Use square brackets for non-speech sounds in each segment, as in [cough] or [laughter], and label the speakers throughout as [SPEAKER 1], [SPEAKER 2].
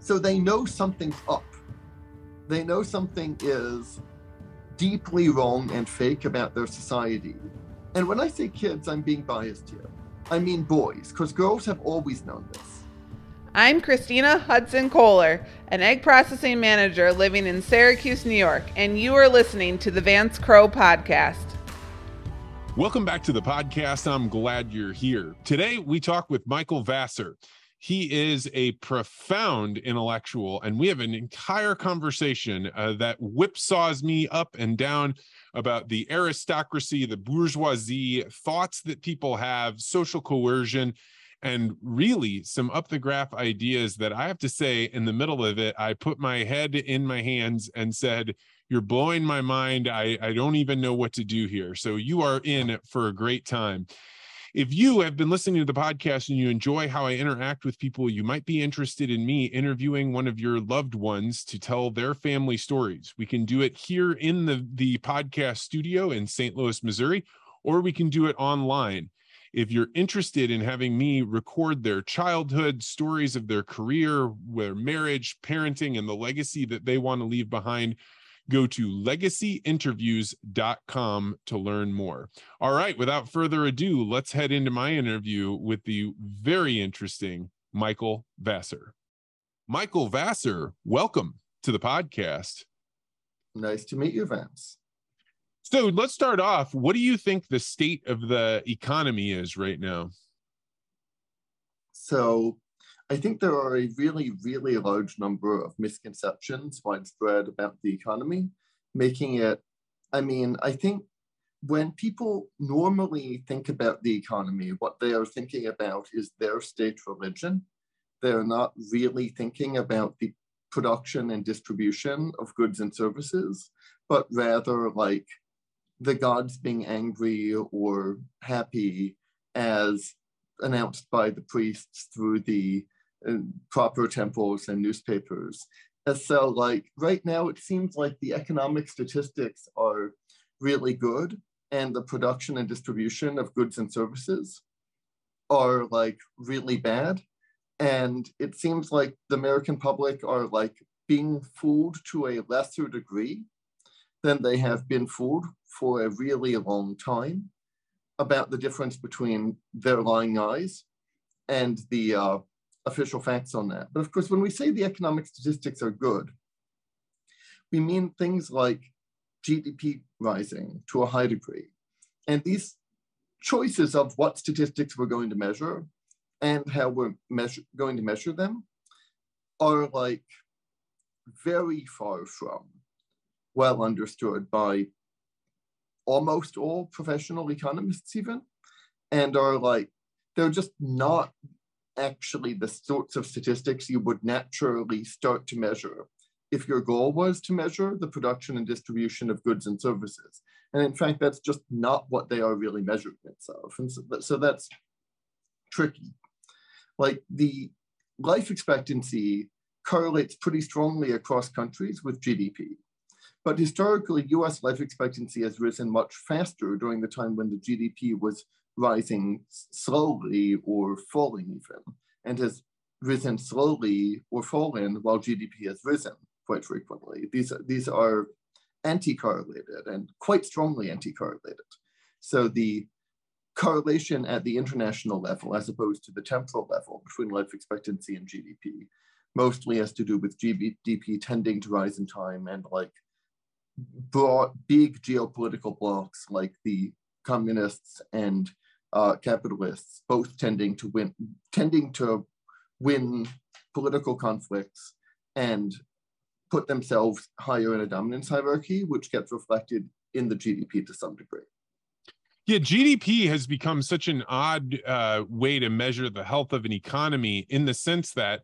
[SPEAKER 1] So they know something's up. They know something is deeply wrong and fake about their society. And when I say kids, I'm being biased here. I mean boys, because girls have always known this.
[SPEAKER 2] I'm Christina Hudson Kohler, an egg processing manager living in Syracuse, New York, and you are listening to the Vance Crowe podcast.
[SPEAKER 3] Welcome back to the podcast. I'm glad you're here. Today, we talk with Michael Vassar. He is a profound intellectual, and we have an entire conversation uh, that whipsaws me up and down about the aristocracy, the bourgeoisie, thoughts that people have, social coercion, and really some up the graph ideas that I have to say in the middle of it, I put my head in my hands and said, You're blowing my mind. I, I don't even know what to do here. So you are in for a great time. If you have been listening to the podcast and you enjoy how I interact with people, you might be interested in me interviewing one of your loved ones to tell their family stories. We can do it here in the, the podcast studio in St. Louis, Missouri, or we can do it online. If you're interested in having me record their childhood, stories of their career, their marriage, parenting, and the legacy that they want to leave behind, Go to legacyinterviews.com to learn more. All right, without further ado, let's head into my interview with the very interesting Michael Vassar. Michael Vassar, welcome to the podcast.
[SPEAKER 1] Nice to meet you, Vance.
[SPEAKER 3] So let's start off. What do you think the state of the economy is right now?
[SPEAKER 1] So I think there are a really, really large number of misconceptions widespread about the economy, making it, I mean, I think when people normally think about the economy, what they are thinking about is their state religion. They're not really thinking about the production and distribution of goods and services, but rather like the gods being angry or happy as announced by the priests through the proper temples and newspapers. And so, like right now, it seems like the economic statistics are really good, and the production and distribution of goods and services are like really bad. And it seems like the American public are like being fooled to a lesser degree than they have been fooled for a really long time about the difference between their lying eyes and the uh, official facts on that. But of course, when we say the economic statistics are good, we mean things like GDP rising to a high degree. And these choices of what statistics we're going to measure and how we're measure, going to measure them are like very far from well understood by almost all professional economists even and are like they're just not actually the sorts of statistics you would naturally start to measure if your goal was to measure the production and distribution of goods and services. And in fact, that's just not what they are really measurements of. And so, so that's tricky. Like the life expectancy correlates pretty strongly across countries with GDP. But historically, US life expectancy has risen much faster during the time when the GDP was rising slowly or falling even, and has risen slowly or fallen while GDP has risen quite frequently. These, these are anti-correlated and quite strongly anti-correlated. So the correlation at the international level as opposed to the temporal level between life expectancy and GDP mostly has to do with GDP tending to rise in time and like broad, big geopolitical blocks like the communists and uh, capitalists, both tending to win, tending to win political conflicts and put themselves higher in a dominance hierarchy, which gets reflected in the GDP to some degree.
[SPEAKER 3] Yeah, GDP has become such an odd uh, way to measure the health of an economy in the sense that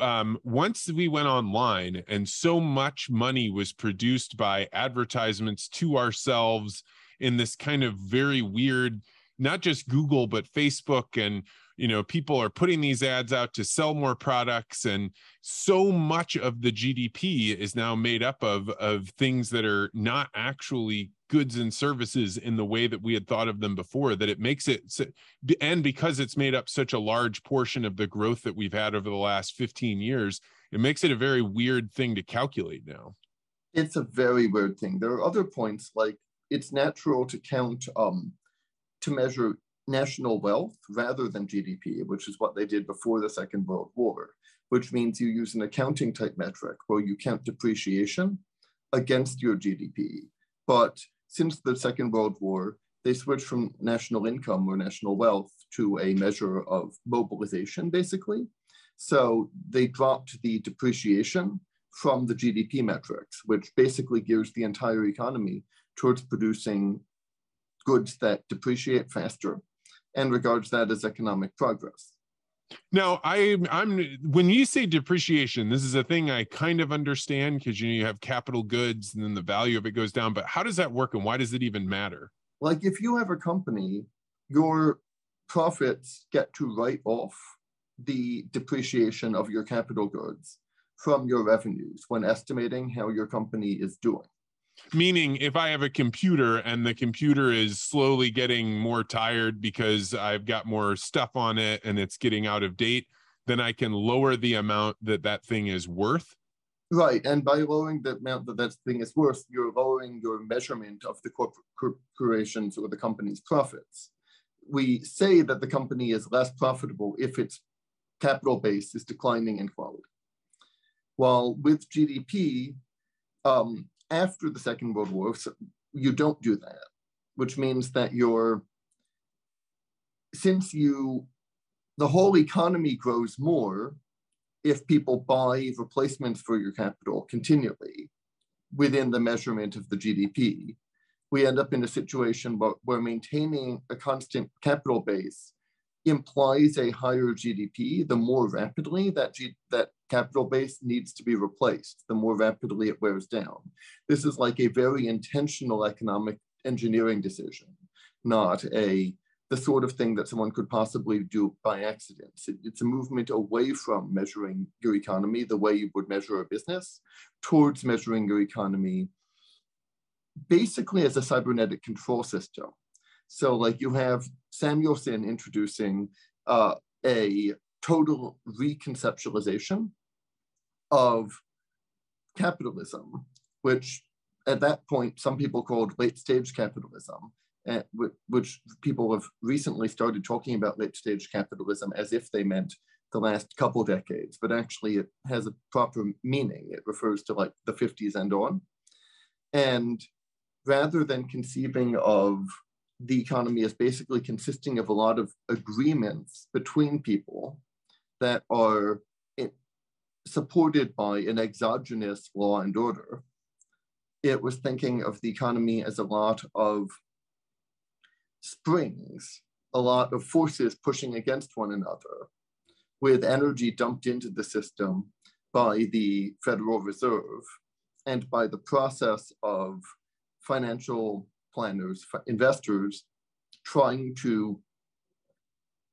[SPEAKER 3] um, once we went online and so much money was produced by advertisements to ourselves in this kind of very weird not just Google, but Facebook and you know people are putting these ads out to sell more products and so much of the gdp is now made up of of things that are not actually goods and services in the way that we had thought of them before that it makes it and because it's made up such a large portion of the growth that we've had over the last 15 years it makes it a very weird thing to calculate now.
[SPEAKER 1] It's a very weird thing. There are other points like it's natural to count um, to measure national wealth rather than GDP, which is what they did before the Second World War, which means you use an accounting type metric where you count depreciation against your GDP. But since the Second World War, they switched from national income or national wealth to a measure of mobilization, basically. So they dropped the depreciation from the GDP metrics, which basically gears the entire economy towards producing goods that depreciate faster and regards that as economic progress.
[SPEAKER 3] Now, I, I'm when you say depreciation, this is a thing I kind of understand because you know you have capital goods and then the value of it goes down. But how does that work, and why does it even matter?
[SPEAKER 1] Like if you have a company, your profits get to write off the depreciation of your capital goods from your revenues when estimating how your company is doing.
[SPEAKER 3] Meaning, if I have a computer and the computer is slowly getting more tired because I've got more stuff on it and it's getting out of date, then I can lower the amount that that thing is worth.
[SPEAKER 1] Right, and by lowering the amount that that thing is worth, you're lowering your measurement of the corporation's or the company's profits. We say that the company is less profitable if its capital base is declining in quality. While with GDP, um, after the Second World War, you don't do that, which means that you're, since you, the whole economy grows more if people buy replacements for your capital continually within the measurement of the GDP, we end up in a situation where, where maintaining a constant capital base implies a higher GDP, the more rapidly that, G, that capital base needs to be replaced, the more rapidly it wears down. This is like a very intentional economic engineering decision, not a the sort of thing that someone could possibly do by accident. It's a movement away from measuring your economy the way you would measure a business towards measuring your economy basically as a cybernetic control system. So like you have Samuelson introducing uh, a total reconceptualization of capitalism, which at that point some people called late stage capitalism, uh, which people have recently started talking about late stage capitalism as if they meant the last couple decades, but actually it has a proper meaning. It refers to like the 50s and on. And rather than conceiving of the economy is basically consisting of a lot of agreements between people that are supported by an exogenous law and order. It was thinking of the economy as a lot of springs, a lot of forces pushing against one another, with energy dumped into the system by the Federal Reserve and by the process of financial planners, investors trying to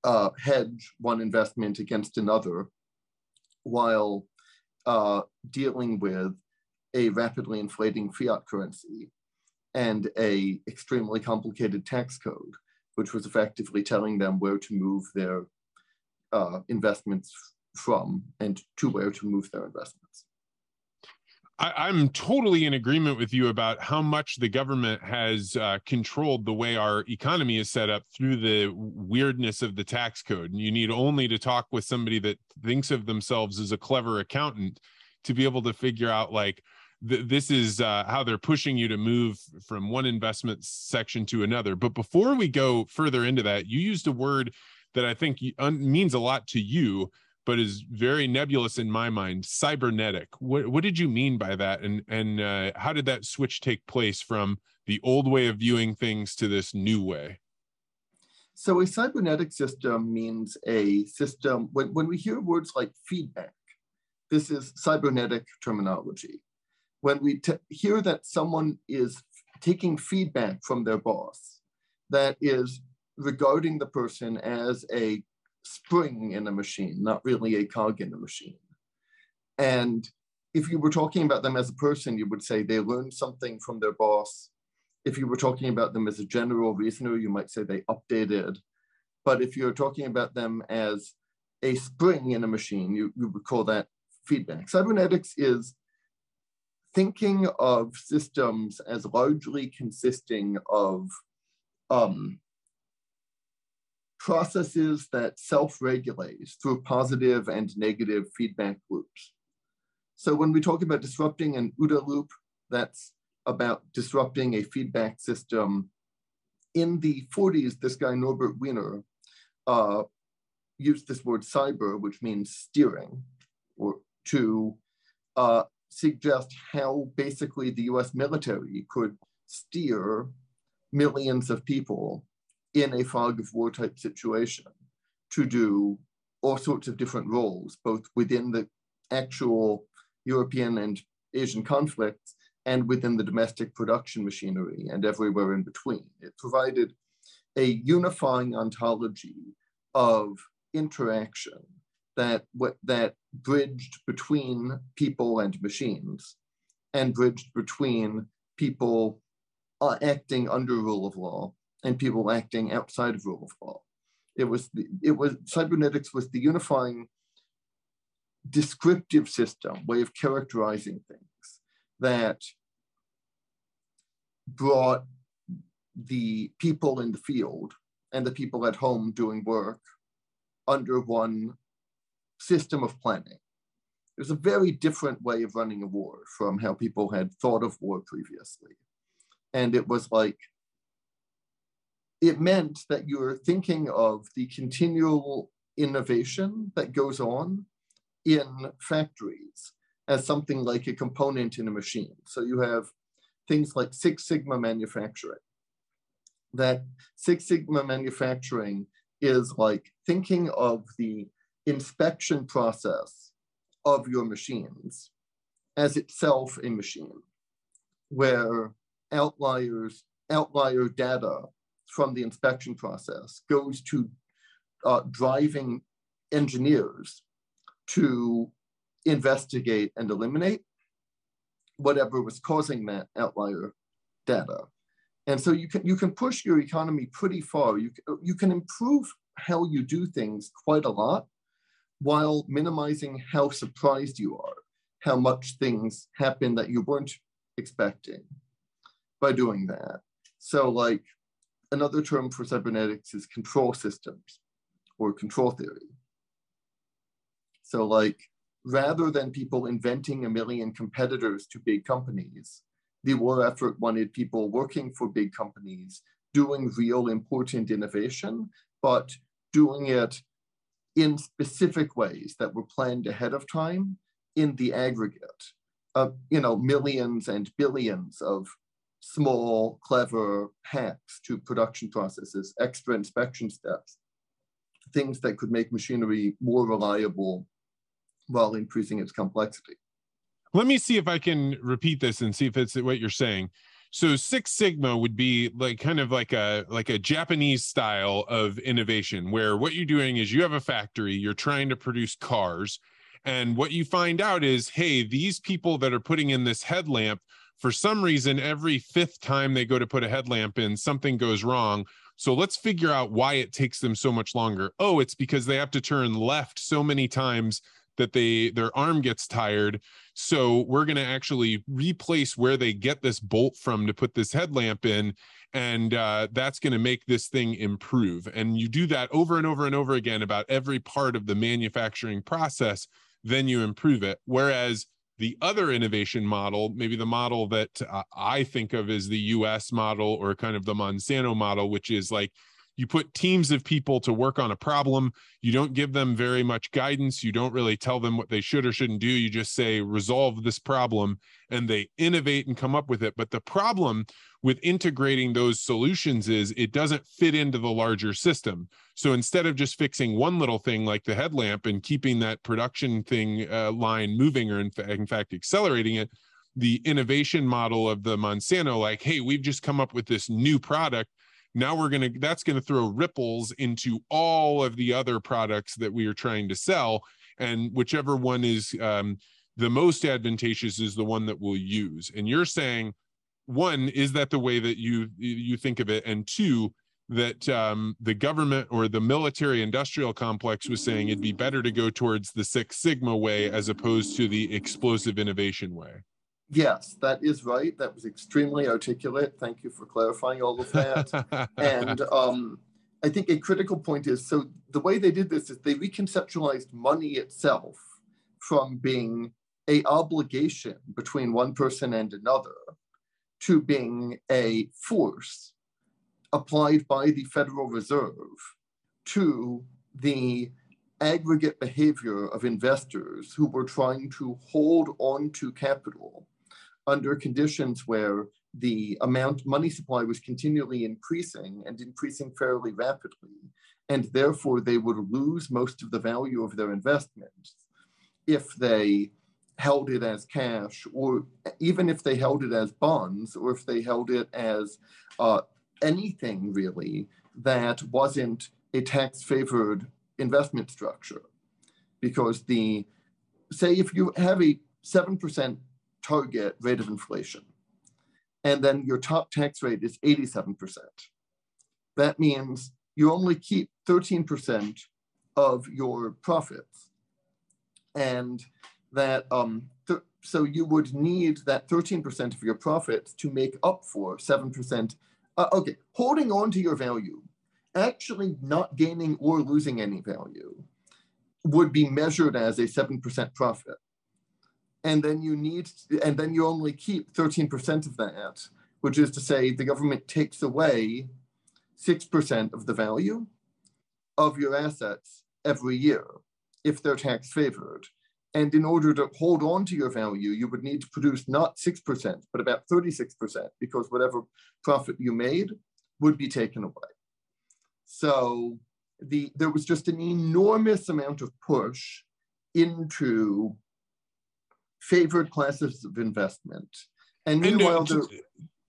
[SPEAKER 1] uh, hedge one investment against another while uh, dealing with a rapidly inflating fiat currency and a extremely complicated tax code, which was effectively telling them where to move their uh, investments from and to where to move their investments.
[SPEAKER 3] I, am totally in agreement with you about how much the government has uh, controlled the way our economy is set up through the weirdness of the tax code. And you need only to talk with somebody that thinks of themselves as a clever accountant to be able to figure out like th- this is uh, how they're pushing you to move from one investment section to another. But before we go further into that, you used a word that I think means a lot to you but is very nebulous in my mind. Cybernetic. What what did you mean by that, and and uh, how did that switch take place from the old way of viewing things to this new way?
[SPEAKER 1] So a cybernetic system means a system. When when we hear words like feedback, this is cybernetic terminology. When we hear that someone is taking feedback from their boss, that is regarding the person as a spring in a machine, not really a cog in a machine. And if you were talking about them as a person, you would say they learned something from their boss. If you were talking about them as a general reasoner, you might say they updated. But if you're talking about them as a spring in a machine, you, you would call that feedback. Cybernetics is thinking of systems as largely consisting of um, processes that self-regulate through positive and negative feedback loops. So when we talk about disrupting an OODA loop, that's about disrupting a feedback system. In the 40s, this guy Norbert Wiener uh, used this word cyber, which means steering, or to uh, suggest how basically the US military could steer millions of people in a fog of war type situation to do all sorts of different roles, both within the actual European and Asian conflicts and within the domestic production machinery and everywhere in between. It provided a unifying ontology of interaction that, that bridged between people and machines and bridged between people uh, acting under rule of law and people acting outside of rule of law. It was the, it was cybernetics was the unifying descriptive system, way of characterizing things that brought the people in the field and the people at home doing work under one system of planning. It was a very different way of running a war from how people had thought of war previously. And it was like, it meant that you're thinking of the continual innovation that goes on in factories as something like a component in a machine. So you have things like Six Sigma manufacturing. That Six Sigma manufacturing is like thinking of the inspection process of your machines as itself a machine, where outliers, outlier data from the inspection process goes to uh, driving engineers to investigate and eliminate whatever was causing that outlier data. And so you can you can push your economy pretty far. You you can improve how you do things quite a lot while minimizing how surprised you are, how much things happen that you weren't expecting by doing that. So like another term for cybernetics is control systems or control theory. So like rather than people inventing a million competitors to big companies, the war effort wanted people working for big companies doing real important innovation, but doing it in specific ways that were planned ahead of time in the aggregate of you know millions and billions of small clever hacks to production processes extra inspection steps things that could make machinery more reliable while increasing its complexity.
[SPEAKER 3] Let me see if i can repeat this and see if it's what you're saying. So six sigma would be like kind of like a like a japanese style of innovation where what you're doing is you have a factory you're trying to produce cars and what you find out is hey these people that are putting in this headlamp for some reason every fifth time they go to put a headlamp in something goes wrong. So let's figure out why it takes them so much longer. Oh it's because they have to turn left so many times that they their arm gets tired. So we're going to actually replace where they get this bolt from to put this headlamp in and uh, that's going to make this thing improve. And you do that over and over and over again about every part of the manufacturing process then you improve it. Whereas the other innovation model maybe the model that uh, i think of as the us model or kind of the monsanto model which is like you put teams of people to work on a problem. You don't give them very much guidance. You don't really tell them what they should or shouldn't do. You just say resolve this problem and they innovate and come up with it. But the problem with integrating those solutions is it doesn't fit into the larger system. So instead of just fixing one little thing like the headlamp and keeping that production thing uh, line moving or in, fa- in fact accelerating it the innovation model of the monsanto like hey we've just come up with this new product. Now we're going to that's going to throw ripples into all of the other products that we are trying to sell. And whichever one is um, the most advantageous is the one that we'll use. And you're saying one is that the way that you you think of it and two that um, the government or the military industrial complex was saying it'd be better to go towards the Six Sigma way as opposed to the explosive innovation way.
[SPEAKER 1] Yes, that is right. That was extremely articulate. Thank you for clarifying all of that. [laughs] and um, I think a critical point is so the way they did this is they reconceptualized money itself from being a obligation between one person and another to being a force applied by the Federal Reserve to the aggregate behavior of investors who were trying to hold on to capital under conditions where the amount money supply was continually increasing and increasing fairly rapidly and therefore they would lose most of the value of their investments if they held it as cash or even if they held it as bonds or if they held it as uh, anything really that wasn't a tax favored investment structure. Because the, say, if you have a 7% target rate of inflation, and then your top tax rate is 87%, that means you only keep 13% of your profits. And that, um, th- so you would need that 13% of your profits to make up for 7% uh, okay, holding on to your value, actually not gaining or losing any value, would be measured as a 7% profit. And then you need, and then you only keep 13% of that, which is to say the government takes away 6% of the value of your assets every year if they're tax favored. And in order to hold on to your value, you would need to produce not 6%, but about 36%, because whatever profit you made would be taken away. So the, there was just an enormous amount of push into favored classes of investment. And uh, meanwhile,
[SPEAKER 3] and, to,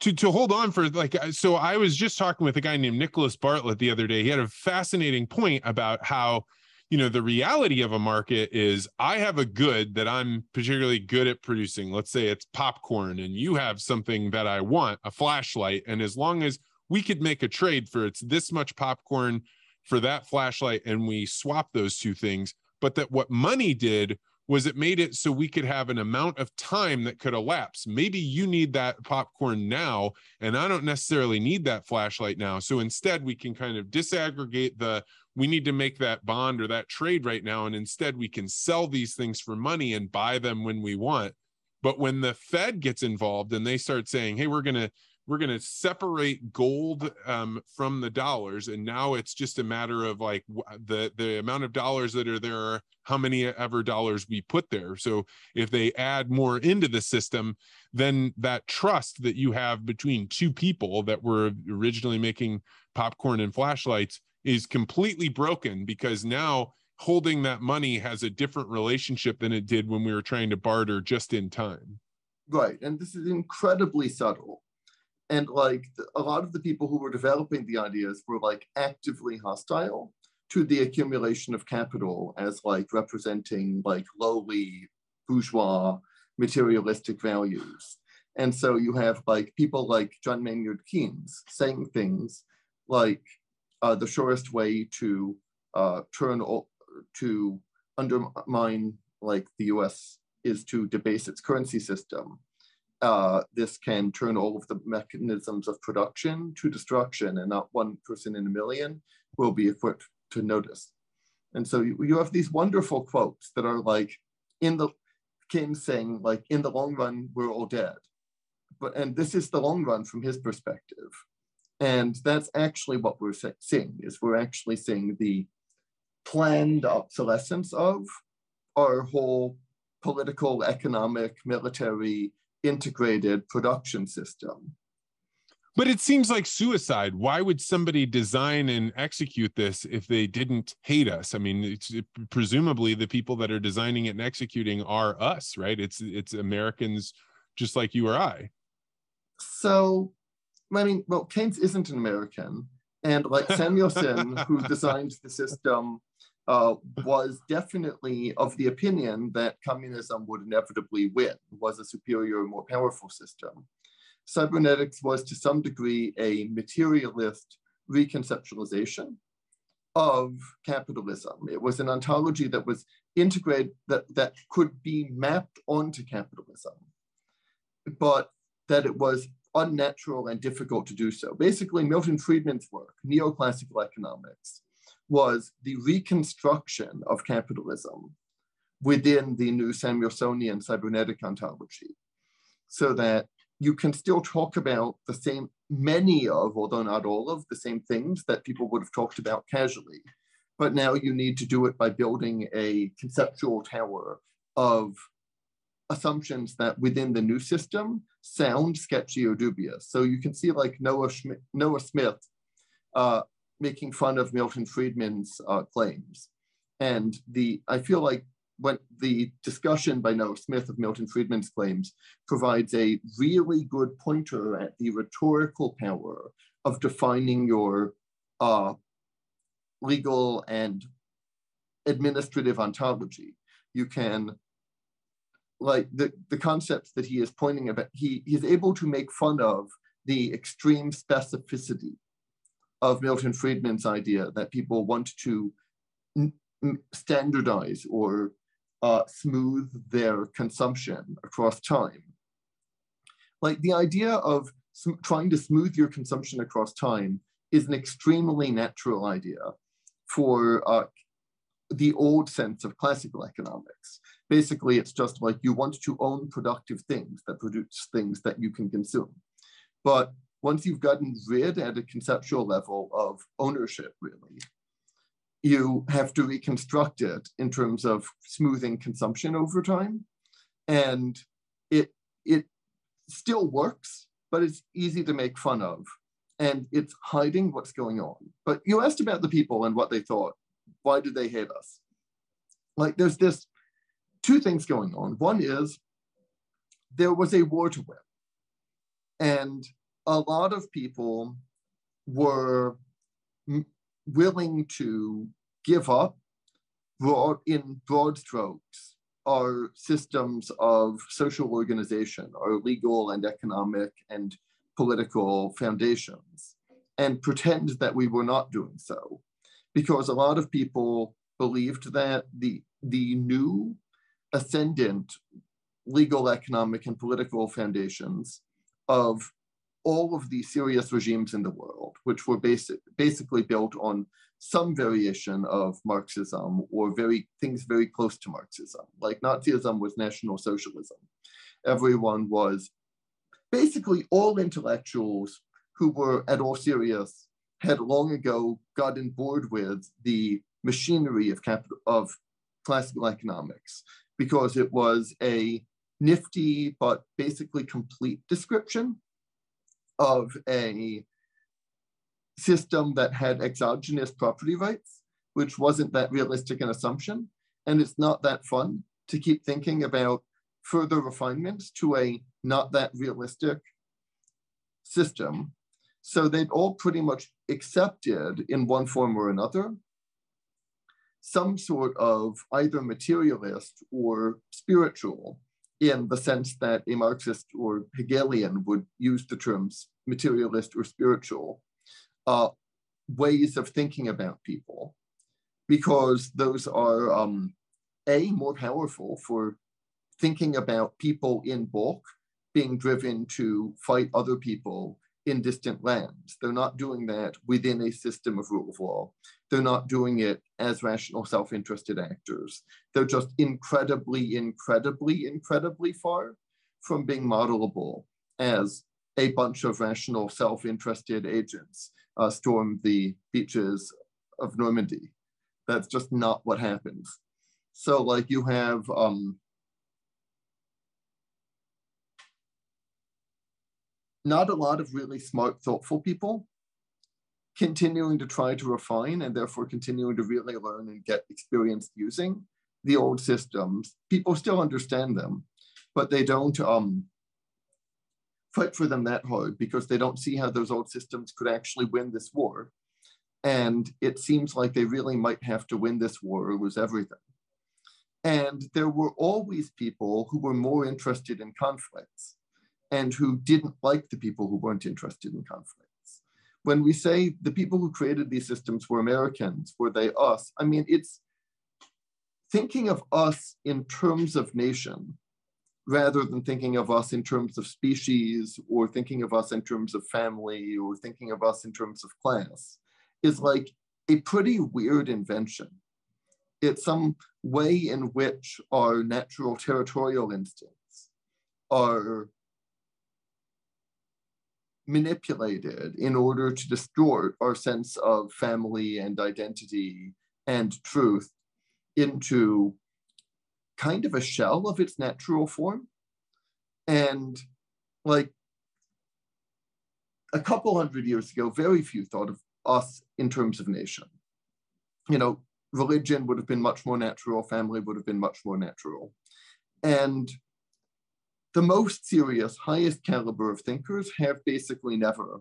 [SPEAKER 3] to, to hold on for like, so I was just talking with a guy named Nicholas Bartlett the other day. He had a fascinating point about how you know the reality of a market is i have a good that i'm particularly good at producing let's say it's popcorn and you have something that i want a flashlight and as long as we could make a trade for it's this much popcorn for that flashlight and we swap those two things but that what money did was it made it so we could have an amount of time that could elapse. Maybe you need that popcorn now, and I don't necessarily need that flashlight now. So instead, we can kind of disaggregate the we need to make that bond or that trade right now. And instead, we can sell these things for money and buy them when we want. But when the Fed gets involved and they start saying, hey, we're going to we're going to separate gold um, from the dollars and now it's just a matter of like the the amount of dollars that are there how many ever dollars we put there so if they add more into the system then that trust that you have between two people that were originally making popcorn and flashlights is completely broken because now holding that money has a different relationship than it did when we were trying to barter just in time.
[SPEAKER 1] Right. And this is incredibly subtle. And like a lot of the people who were developing the ideas were like actively hostile to the accumulation of capital as like representing like lowly bourgeois materialistic values. And so you have like people like John Maynard Keynes saying things like uh, the surest way to uh, turn to undermine like the U.S. is to debase its currency system. Uh, this can turn all of the mechanisms of production to destruction, and not one person in a million will be equipped to notice. And so you, you have these wonderful quotes that are like, in the Keynes saying like, in the long run, we're all dead. But and this is the long run from his perspective. And that's actually what we're seeing is we're actually seeing the planned obsolescence of our whole political, economic, military integrated production system.
[SPEAKER 3] But it seems like suicide. Why would somebody design and execute this if they didn't hate us? I mean, it's it, presumably the people that are designing it and executing are us, right? It's it's Americans just like you or I.
[SPEAKER 1] So I mean, well, Keynes isn't an American, and like Samuelson, [laughs] who designed the system, uh, was definitely of the opinion that communism would inevitably win, was a superior, more powerful system. Cybernetics was to some degree a materialist reconceptualization of capitalism. It was an ontology that was integrated, that, that could be mapped onto capitalism, but that it was unnatural and difficult to do so. Basically, Milton Friedman's work, Neoclassical Economics, was the reconstruction of capitalism within the new Samuelsonian cybernetic ontology, so that you can still talk about the same, many of, although not all of, the same things that people would have talked about casually. But now you need to do it by building a conceptual tower of assumptions that within the new system sound sketchy or dubious. So you can see like Noah, Schmidt, Noah Smith uh, making fun of Milton Friedman's uh, claims. And the I feel like when the discussion by Noah Smith of Milton Friedman's claims provides a really good pointer at the rhetorical power of defining your uh, legal and administrative ontology. You can like the, the concepts that he is pointing about, he, he is able to make fun of the extreme specificity of Milton Friedman's idea that people want to standardize or uh, smooth their consumption across time. Like the idea of trying to smooth your consumption across time is an extremely natural idea for uh, the old sense of classical economics. Basically, it's just like you want to own productive things that produce things that you can consume. But once you've gotten rid at a conceptual level of ownership, really, you have to reconstruct it in terms of smoothing consumption over time. And it, it still works, but it's easy to make fun of. And it's hiding what's going on. But you asked about the people and what they thought. Why did they hate us? Like there's this two things going on. One is there was a war to win. And a lot of people were m- willing to give up broad, in broad strokes our systems of social organization, our legal and economic and political foundations, and pretend that we were not doing so. Because a lot of people believed that the, the new ascendant legal, economic, and political foundations of all of the serious regimes in the world, which were basic, basically built on some variation of Marxism or very things very close to Marxism. Like Nazism was National Socialism. Everyone was basically all intellectuals who were at all serious had long ago gotten bored with the machinery of capital of classical economics because it was a nifty but basically complete description of a system that had exogenous property rights, which wasn't that realistic an assumption. And it's not that fun to keep thinking about further refinements to a not that realistic system. So they'd all pretty much accepted in one form or another some sort of either materialist or spiritual in the sense that a Marxist or Hegelian would use the terms materialist or spiritual uh, ways of thinking about people, because those are um, a more powerful for thinking about people in bulk being driven to fight other people in distant lands. They're not doing that within a system of rule of law. They're not doing it as rational, self interested actors. They're just incredibly, incredibly, incredibly far from being modelable as a bunch of rational, self interested agents uh, storm the beaches of Normandy. That's just not what happens. So, like, you have um, not a lot of really smart, thoughtful people continuing to try to refine and therefore continuing to really learn and get experience using the old systems. People still understand them, but they don't um, fight for them that hard because they don't see how those old systems could actually win this war. And it seems like they really might have to win this war or lose everything. And there were always people who were more interested in conflicts and who didn't like the people who weren't interested in conflicts. When we say the people who created these systems were Americans, were they us? I mean, it's thinking of us in terms of nation rather than thinking of us in terms of species or thinking of us in terms of family or thinking of us in terms of class is like a pretty weird invention. It's some way in which our natural territorial instincts are manipulated in order to distort our sense of family and identity and truth into kind of a shell of its natural form. And like a couple hundred years ago, very few thought of us in terms of nation. You know, religion would have been much more natural, family would have been much more natural. And the most serious, highest caliber of thinkers have basically never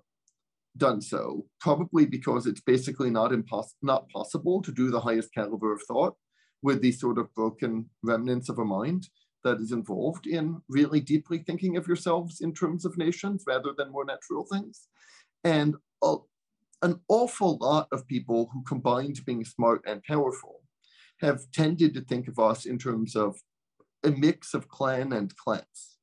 [SPEAKER 1] done so, probably because it's basically not impos- not possible to do the highest caliber of thought with these sort of broken remnants of a mind that is involved in really deeply thinking of yourselves in terms of nations rather than more natural things. And uh, an awful lot of people who combined being smart and powerful have tended to think of us in terms of a mix of clan and class,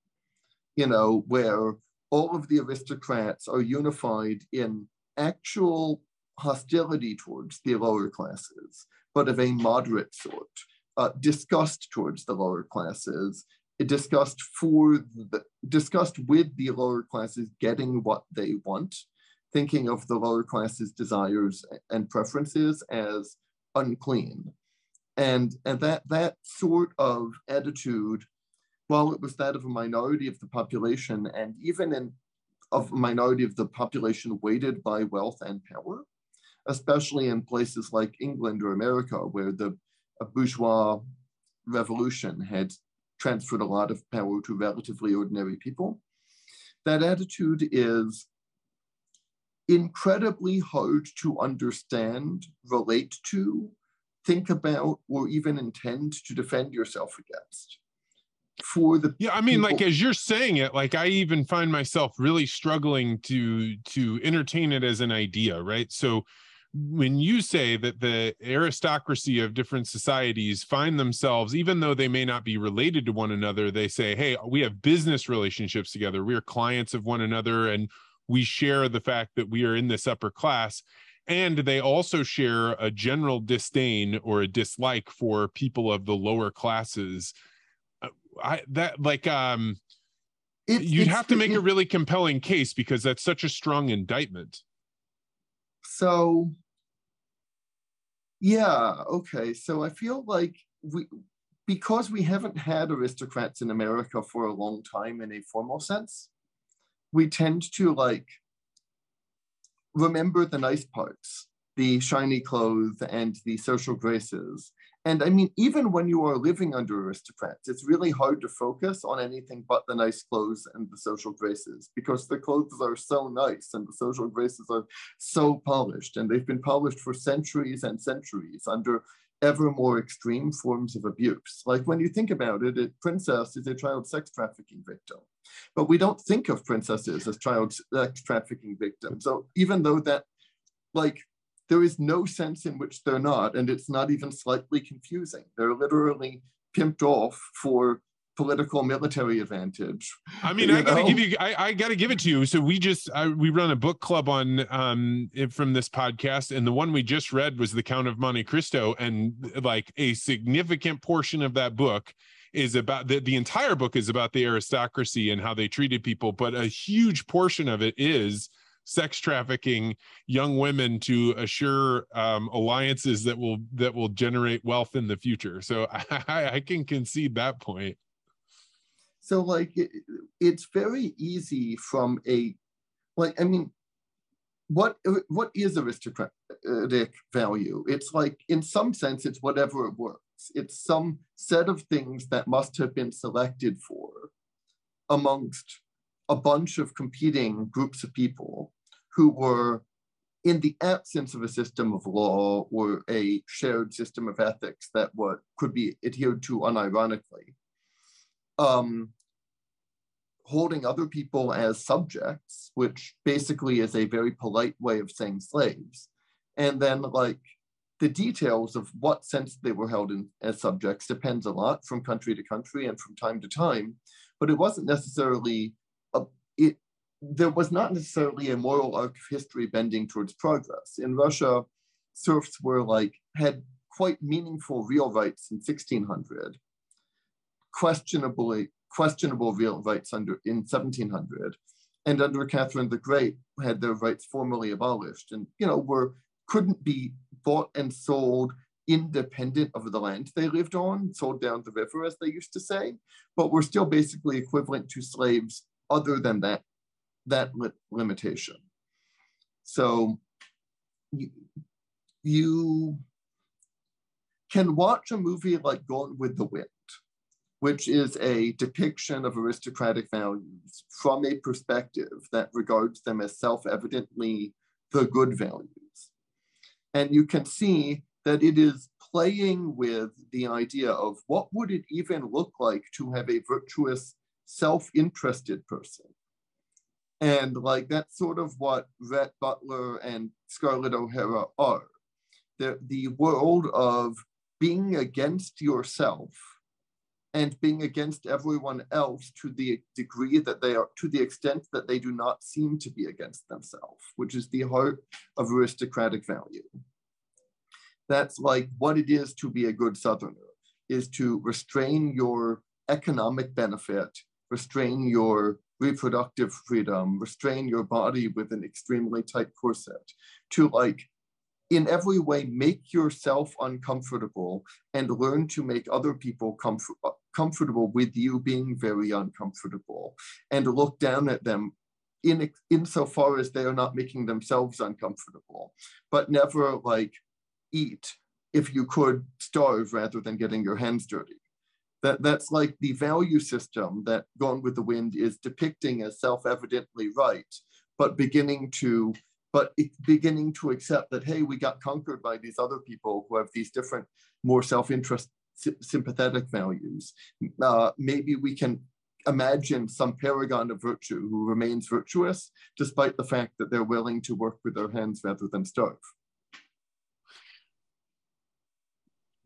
[SPEAKER 1] you know, where all of the aristocrats are unified in actual hostility towards the lower classes, but of a moderate sort, uh, disgust towards the lower classes, disgust for the disgust with the lower classes getting what they want, thinking of the lower classes' desires and preferences as unclean. And, and that, that sort of attitude, while it was that of a minority of the population, and even in of a minority of the population weighted by wealth and power, especially in places like England or America, where the bourgeois revolution had transferred a lot of power to relatively ordinary people. That attitude is incredibly hard to understand, relate to, think about, or even intend to defend yourself against. For the
[SPEAKER 3] yeah, I mean, people- like as you're saying it, like I even find myself really struggling to to entertain it as an idea, right? So when you say that the aristocracy of different societies find themselves, even though they may not be related to one another, they say, Hey, we have business relationships together. We are clients of one another and we share the fact that we are in this upper class. And they also share a general disdain or a dislike for people of the lower classes. I that like um it's, you'd it's, have to make a really compelling case because that's such a strong indictment.
[SPEAKER 1] So yeah, okay. So I feel like we, because we haven't had aristocrats in America for a long time in a formal sense, we tend to like remember the nice parts, the shiny clothes and the social graces, and I mean, even when you are living under aristocrats, it's really hard to focus on anything but the nice clothes and the social graces because the clothes are so nice and the social graces are so polished. And they've been polished for centuries and centuries under ever more extreme forms of abuse. Like when you think about it, a princess is a child sex trafficking victim. But we don't think of princesses as child sex trafficking victims. So even though that, like, there is no sense in which they're not, and it's not even slightly confusing. They're literally pimped off for political military advantage.
[SPEAKER 3] I mean, I gotta know? give you, I, I, gotta give it to you. So we just, I, we run a book club on, um, from this podcast, and the one we just read was The Count of Monte Cristo, and like a significant portion of that book is about the, the entire book is about the aristocracy and how they treated people, but a huge portion of it is sex trafficking young women to assure um, alliances that will that will generate wealth in the future. So [laughs] I, I can concede that point.
[SPEAKER 1] So like it, it's very easy from a like I mean what what is aristocratic value? It's like in some sense it's whatever it works. It's some set of things that must have been selected for amongst a bunch of competing groups of people who were in the absence of a system of law or a shared system of ethics that what could be adhered to unironically, um, holding other people as subjects, which basically is a very polite way of saying slaves. And then, like, the details of what sense they were held in, as subjects depends a lot from country to country and from time to time. But it wasn't necessarily a, it. There was not necessarily a moral arc of history bending towards progress. In Russia, serfs were like had quite meaningful real rights in 1600, questionably questionable real rights under in 1700, and under Catherine the Great had their rights formally abolished, and you know were couldn't be bought and sold independent of the land they lived on, sold down the river, as they used to say, but were still basically equivalent to slaves other than that, that li limitation. So you, you can watch a movie like Gone with the Wind, which is a depiction of aristocratic values from a perspective that regards them as self-evidently the good values. And you can see that it is playing with the idea of what would it even look like to have a virtuous, self-interested person. And like that's sort of what Rhett Butler and Scarlett O'Hara are. The, the world of being against yourself and being against everyone else to the degree that they are, to the extent that they do not seem to be against themselves, which is the heart of aristocratic value. That's like what it is to be a good Southerner, is to restrain your economic benefit, restrain your reproductive freedom, restrain your body with an extremely tight corset, to like in every way make yourself uncomfortable and learn to make other people comfort, uh, comfortable with you being very uncomfortable and look down at them in insofar as they are not making themselves uncomfortable but never like eat if you could starve rather than getting your hands dirty that that's like the value system that gone with the wind is depicting as self-evidently right but beginning to but beginning to accept that, hey, we got conquered by these other people who have these different, more self-interest, sympathetic values. Uh, maybe we can imagine some paragon of virtue who remains virtuous, despite the fact that they're willing to work with their hands rather than starve.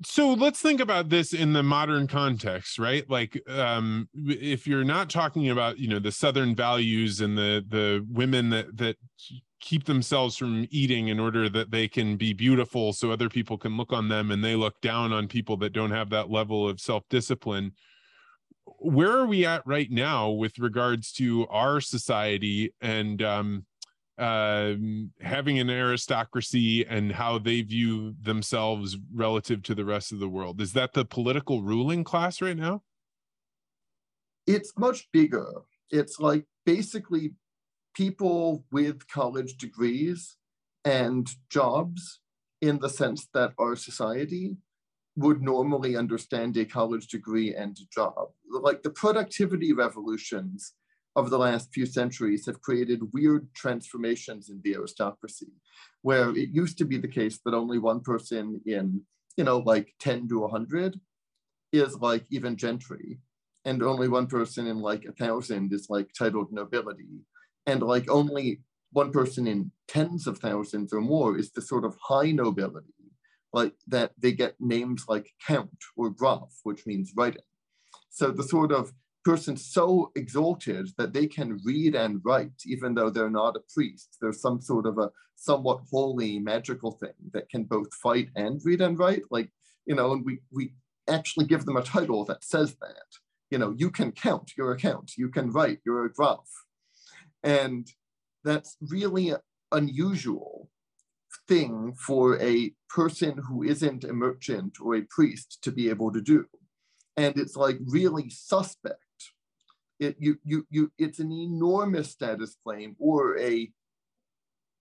[SPEAKER 3] So let's think about this in the modern context right? Like um if you're not talking about you know the southern values and the the women that that keep themselves from eating in order that they can be beautiful so other people can look on them and they look down on people that don't have that level of self-discipline where are we at right now with regards to our society and um, uh, having an aristocracy and how they view themselves relative to the rest of the world. Is that the political ruling class right now?
[SPEAKER 1] It's much bigger. It's like basically people with college degrees and jobs in the sense that our society would normally understand a college degree and a job. Like the productivity revolutions of the last few centuries have created weird transformations in the aristocracy, where it used to be the case that only one person in, you know, like 10 to 100 is like even gentry, and only one person in like a thousand is like titled nobility and like only one person in tens of thousands or more is the sort of high nobility, like that they get names like count or graf, which means writing. So the sort of person so exalted that they can read and write, even though they're not a priest. There's some sort of a somewhat holy magical thing that can both fight and read and write. Like, you know, and we we actually give them a title that says that. You know, you can count, you're a count, you can write, you're a graf. And that's really unusual thing for a person who isn't a merchant or a priest to be able to do. And it's like really suspect. It, you, you, you, it's an enormous status claim or a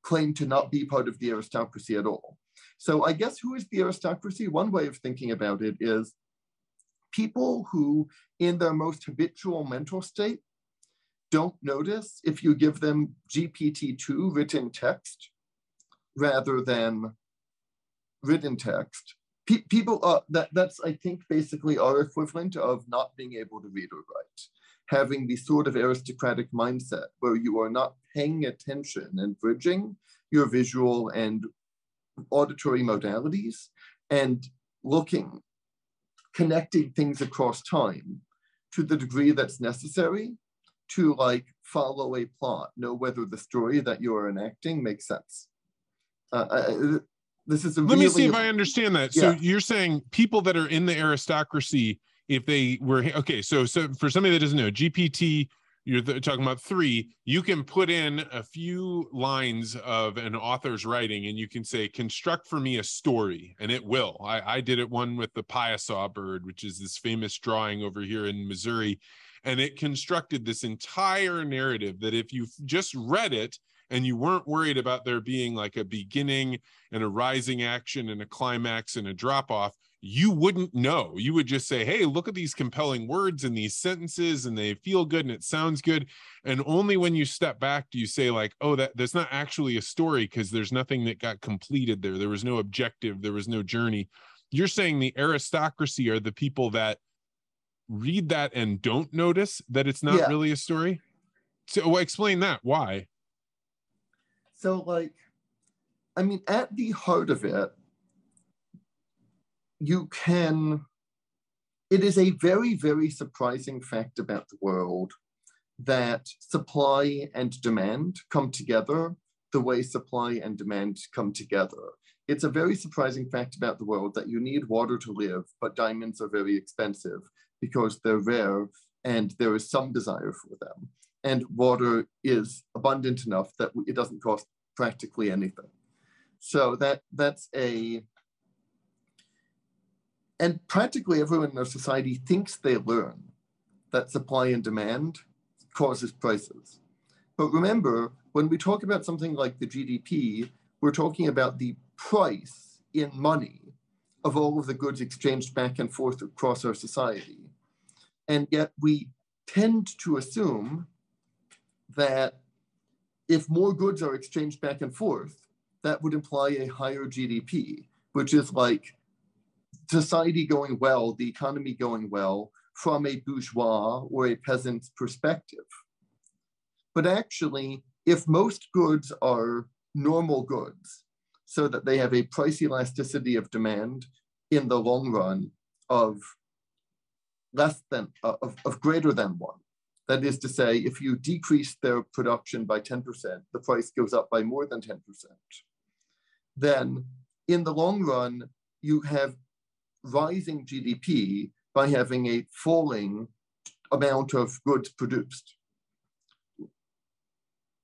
[SPEAKER 1] claim to not be part of the aristocracy at all. So I guess who is the aristocracy? One way of thinking about it is people who in their most habitual mental state don't notice if you give them GPT-2 written text rather than written text. Pe people, uh, that, that's, I think, basically our equivalent of not being able to read or write. Having the sort of aristocratic mindset where you are not paying attention and bridging your visual and auditory modalities and looking, connecting things across time to the degree that's necessary to like follow a plot, know whether the story that you are enacting makes sense. Uh, uh this is
[SPEAKER 3] let
[SPEAKER 1] really,
[SPEAKER 3] me see if I understand that. Yeah. So you're saying people that are in the aristocracy, if they were okay, so so for somebody that doesn't know, GPT you're talking about three you can put in a few lines of an author's writing and you can say construct for me a story and it will. I, I did it one with the piasa bird which is this famous drawing over here in missouri and it constructed this entire narrative that if you just read it and you weren't worried about there being like a beginning and a rising action and a climax and a drop off you wouldn't know. You would just say, Hey, look at these compelling words and these sentences, and they feel good and it sounds good. And only when you step back do you say, like, oh, that that's not actually a story because there's nothing that got completed there. There was no objective, there was no journey. You're saying the aristocracy are the people that read that and don't notice that it's not yeah. really a story. So well, explain that. Why?
[SPEAKER 1] So, like, I mean, at the heart of it, you can, it is a very, very surprising fact about the world that supply and demand come together the way supply and demand come together. It's a very surprising fact about the world that you need water to live, but diamonds are very expensive because they're rare and there is some desire for them. And water is abundant enough that it doesn't cost practically anything. So that that's a and practically everyone in our society thinks they learn that supply and demand causes prices. But remember, when we talk about something like the GDP, we're talking about the price in money of all of the goods exchanged back and forth across our society. And yet we tend to assume that if more goods are exchanged back and forth, that would imply a higher GDP, which is like society going well, the economy going well from a bourgeois or a peasant's perspective. But actually, if most goods are normal goods, so that they have a price elasticity of demand in the long run of less than, uh, of, of greater than one. That is to say, if you decrease their production by 10%, the price goes up by more than 10%. Then in the long run, you have rising GDP by having a falling amount of goods produced.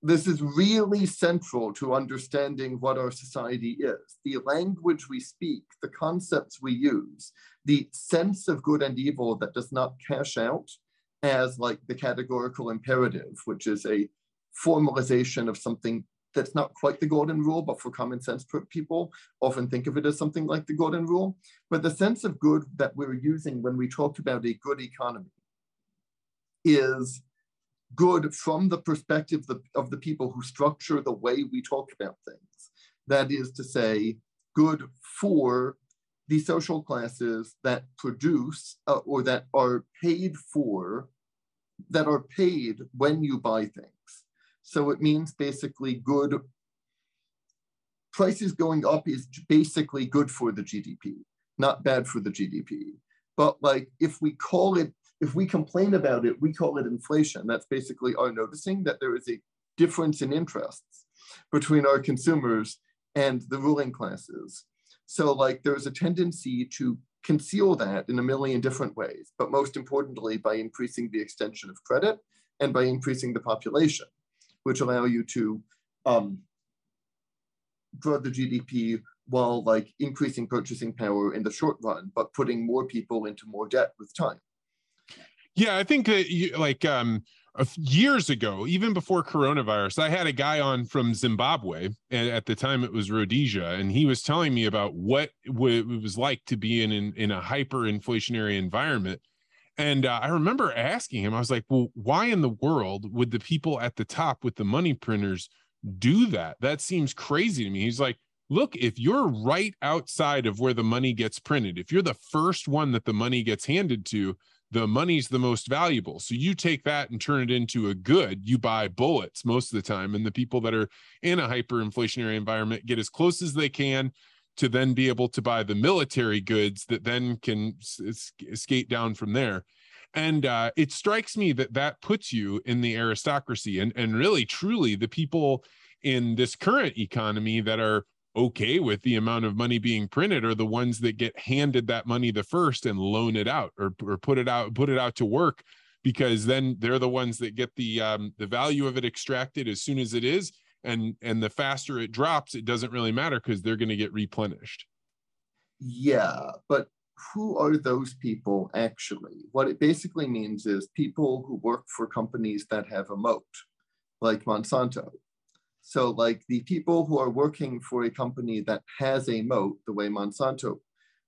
[SPEAKER 1] This is really central to understanding what our society is. The language we speak, the concepts we use, the sense of good and evil that does not cash out as like the categorical imperative, which is a formalization of something that's not quite the golden rule, but for common sense people often think of it as something like the golden rule. But the sense of good that we're using when we talk about a good economy is good from the perspective of the, of the people who structure the way we talk about things. That is to say, good for the social classes that produce uh, or that are paid for, that are paid when you buy things. So it means basically good. Prices going up is basically good for the GDP, not bad for the GDP. But like if we call it, if we complain about it, we call it inflation. That's basically our noticing that there is a difference in interests between our consumers and the ruling classes. So like there's a tendency to conceal that in a million different ways, but most importantly by increasing the extension of credit and by increasing the population which allow you to um, grow the GDP while like increasing purchasing power in the short run, but putting more people into more debt with time.
[SPEAKER 3] Yeah, I think that you, like um, years ago, even before coronavirus, I had a guy on from Zimbabwe, and at the time it was Rhodesia, and he was telling me about what it was like to be in in, in a hyperinflationary environment and uh, I remember asking him, I was like, well, why in the world would the people at the top with the money printers do that? That seems crazy to me. He's like, look, if you're right outside of where the money gets printed, if you're the first one that the money gets handed to, the money's the most valuable. So you take that and turn it into a good. You buy bullets most of the time. And the people that are in a hyperinflationary environment get as close as they can to then be able to buy the military goods that then can s- skate down from there. And uh, it strikes me that that puts you in the aristocracy and, and really, truly, the people in this current economy that are okay with the amount of money being printed are the ones that get handed that money the first and loan it out or, or put it out put it out to work because then they're the ones that get the um, the value of it extracted as soon as it is and and the faster it drops it doesn't really matter because they're going to get replenished.
[SPEAKER 1] Yeah but who are those people actually? What it basically means is people who work for companies that have a moat like monsanto. So, like the people who are working for a company that has a moat, the way Monsanto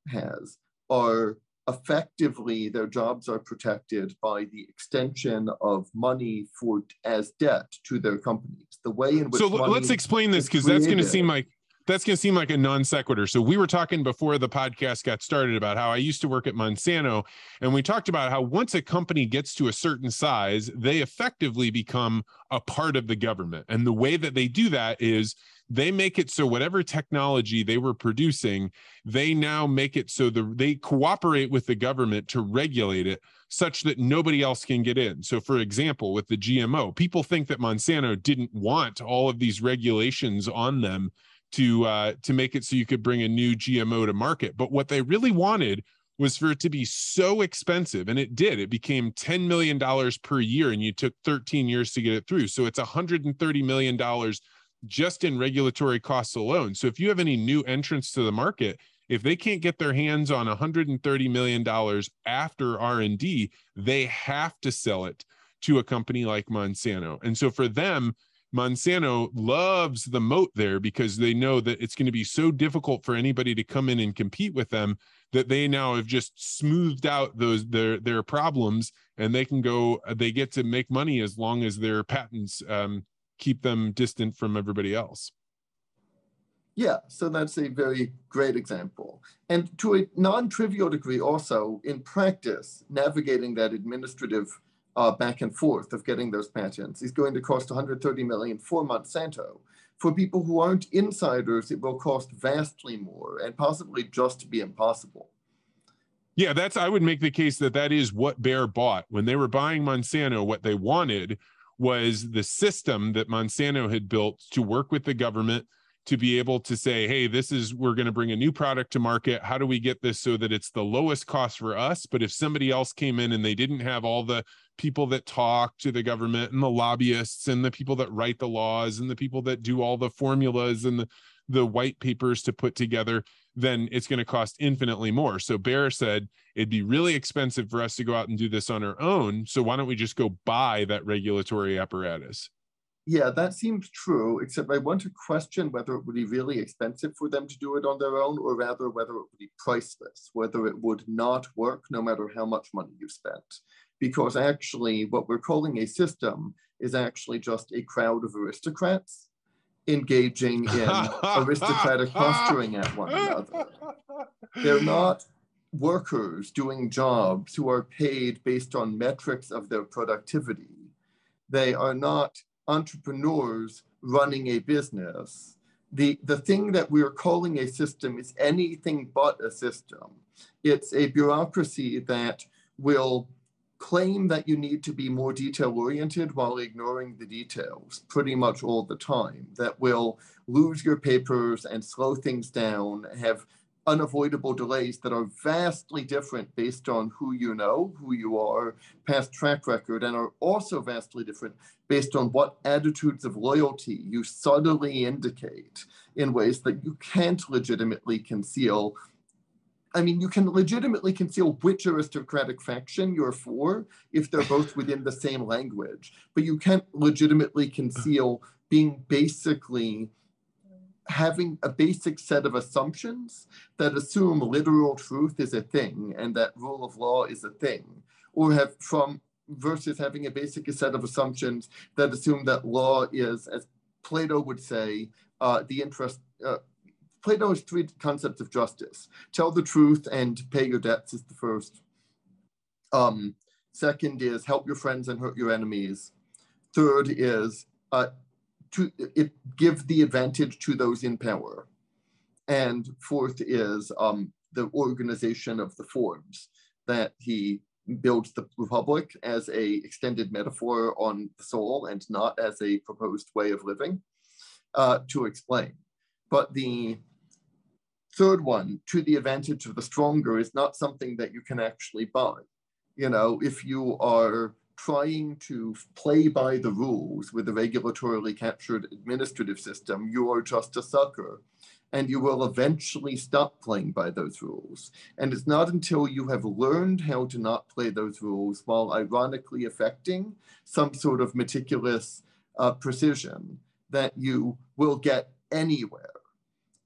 [SPEAKER 1] has, are effectively their jobs are protected by the extension of money for as debt to their companies. The way in which
[SPEAKER 3] so let's explain this because that's going to seem like that's going to seem like a non sequitur. So we were talking before the podcast got started about how I used to work at Monsanto, and we talked about how once a company gets to a certain size, they effectively become a part of the government. And the way that they do that is they make it so whatever technology they were producing, they now make it so the, they cooperate with the government to regulate it such that nobody else can get in. So, for example, with the GMO, people think that Monsanto didn't want all of these regulations on them to uh, to make it so you could bring a new GMO to market. But what they really wanted was for it to be so expensive, and it did. It became ten million dollars per year, and you took thirteen years to get it through. So it's one hundred and thirty million dollars just in regulatory costs alone. So if you have any new entrants to the market, if they can't get their hands on 130 million dollars after R&D, they have to sell it to a company like Monsanto. And so for them, Monsanto loves the moat there because they know that it's going to be so difficult for anybody to come in and compete with them that they now have just smoothed out those their their problems and they can go they get to make money as long as their patents um, keep them distant from everybody else.
[SPEAKER 1] Yeah, so that's a very great example. And to a non trivial degree, also in practice, navigating that administrative uh, back and forth of getting those patents is going to cost 130 million for Monsanto. For people who aren't insiders, it will cost vastly more and possibly just be impossible.
[SPEAKER 3] Yeah, that's I would make the case that that is what Bayer bought when they were buying Monsanto. What they wanted was the system that Monsanto had built to work with the government to be able to say, hey, this is, we're going to bring a new product to market. How do we get this so that it's the lowest cost for us? But if somebody else came in and they didn't have all the people that talk to the government and the lobbyists and the people that write the laws and the people that do all the formulas and the, the white papers to put together, then it's going to cost infinitely more. So Bayer said it'd be really expensive for us to go out and do this on our own. So why don't we just go buy that regulatory apparatus?
[SPEAKER 1] Yeah, that seems true, except I want to question whether it would be really expensive for them to do it on their own, or rather whether it would be priceless, whether it would not work no matter how much money you spent. Because actually, what we're calling a system is actually just a crowd of aristocrats engaging in [laughs] aristocratic posturing at one another. They're not workers doing jobs who are paid based on metrics of their productivity. They are not entrepreneurs running a business. The, the thing that we're calling a system is anything but a system. It's a bureaucracy that will claim that you need to be more detail oriented while ignoring the details pretty much all the time, that will lose your papers and slow things down, have unavoidable delays that are vastly different based on who you know, who you are, past track record, and are also vastly different based on what attitudes of loyalty you subtly indicate in ways that you can't legitimately conceal. I mean, you can legitimately conceal which aristocratic faction you're for if they're both within the same language, but you can't legitimately conceal being basically having a basic set of assumptions that assume literal truth is a thing and that rule of law is a thing, or have from versus having a basic set of assumptions that assume that law is, as Plato would say, uh, the interest. Uh, Plato has three concepts of justice: tell the truth and pay your debts is the first. Um, second is help your friends and hurt your enemies. Third is uh, to it, give the advantage to those in power. And fourth is um, the organization of the forms that he builds the republic as a extended metaphor on the soul and not as a proposed way of living uh, to explain. But the third one, to the advantage of the stronger, is not something that you can actually buy. You know, if you are trying to play by the rules with a regulatorily captured administrative system, you are just a sucker and you will eventually stop playing by those rules. And it's not until you have learned how to not play those rules while ironically affecting some sort of meticulous uh, precision that you will get anywhere.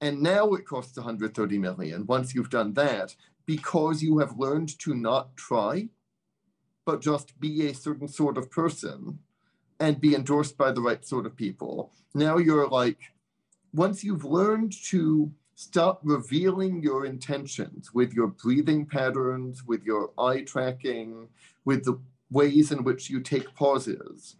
[SPEAKER 1] And now it costs 130 million once you've done that because you have learned to not try, but just be a certain sort of person and be endorsed by the right sort of people. Now you're like, once you've learned to stop revealing your intentions with your breathing patterns, with your eye tracking, with the ways in which you take pauses,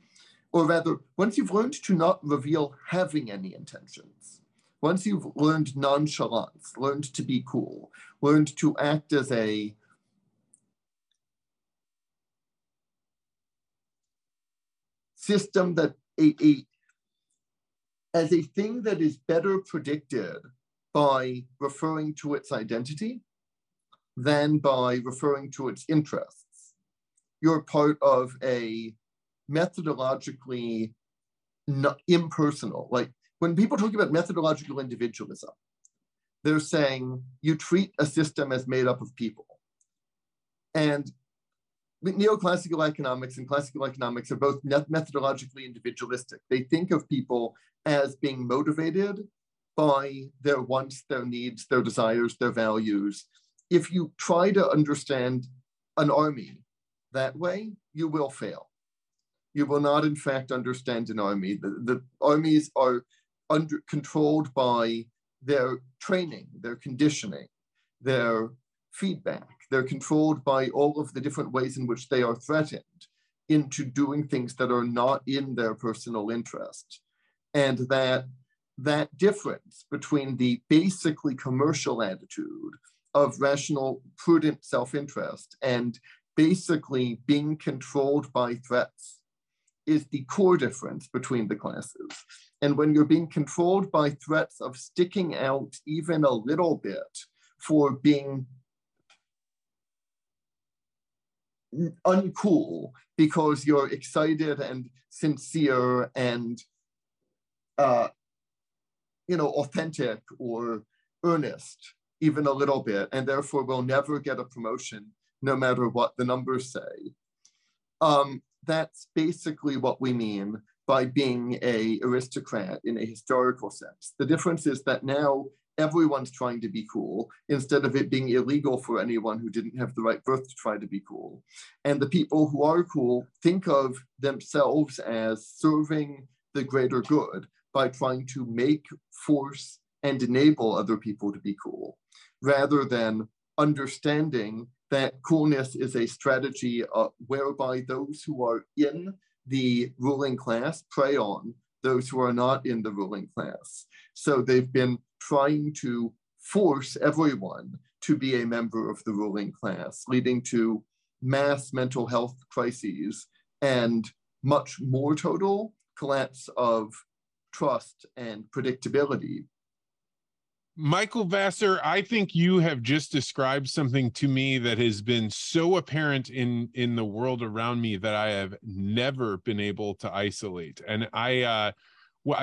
[SPEAKER 1] or rather, once you've learned to not reveal having any intentions, once you've learned nonchalance, learned to be cool, learned to act as a system that a, a as a thing that is better predicted by referring to its identity than by referring to its interests. You're part of a methodologically impersonal, like when people talk about methodological individualism, they're saying you treat a system as made up of people. And neoclassical economics and classical economics are both methodologically individualistic. They think of people as being motivated by their wants, their needs, their desires, their values. If you try to understand an army that way, you will fail. You will not, in fact, understand an army. The, the armies are under, controlled by their training, their conditioning, their feedback. They're controlled by all of the different ways in which they are threatened into doing things that are not in their personal interest and that that difference between the basically commercial attitude of rational, prudent self-interest and basically being controlled by threats is the core difference between the classes. And when you're being controlled by threats of sticking out even a little bit for being uncool because you're excited and sincere and uh, you know, authentic or earnest, even a little bit, and therefore will never get a promotion no matter what the numbers say. Um, that's basically what we mean by being a aristocrat in a historical sense. The difference is that now everyone's trying to be cool instead of it being illegal for anyone who didn't have the right birth to try to be cool. And the people who are cool think of themselves as serving the greater good by trying to make, force, and enable other people to be cool, rather than understanding that coolness is a strategy uh, whereby those who are in the ruling class prey on those who are not in the ruling class. So they've been trying to force everyone to be a member of the ruling class, leading to mass mental health crises and much more total collapse of trust and predictability.
[SPEAKER 3] Michael Vassar, I think you have just described something to me that has been so apparent in in the world around me that I have never been able to isolate. And I uh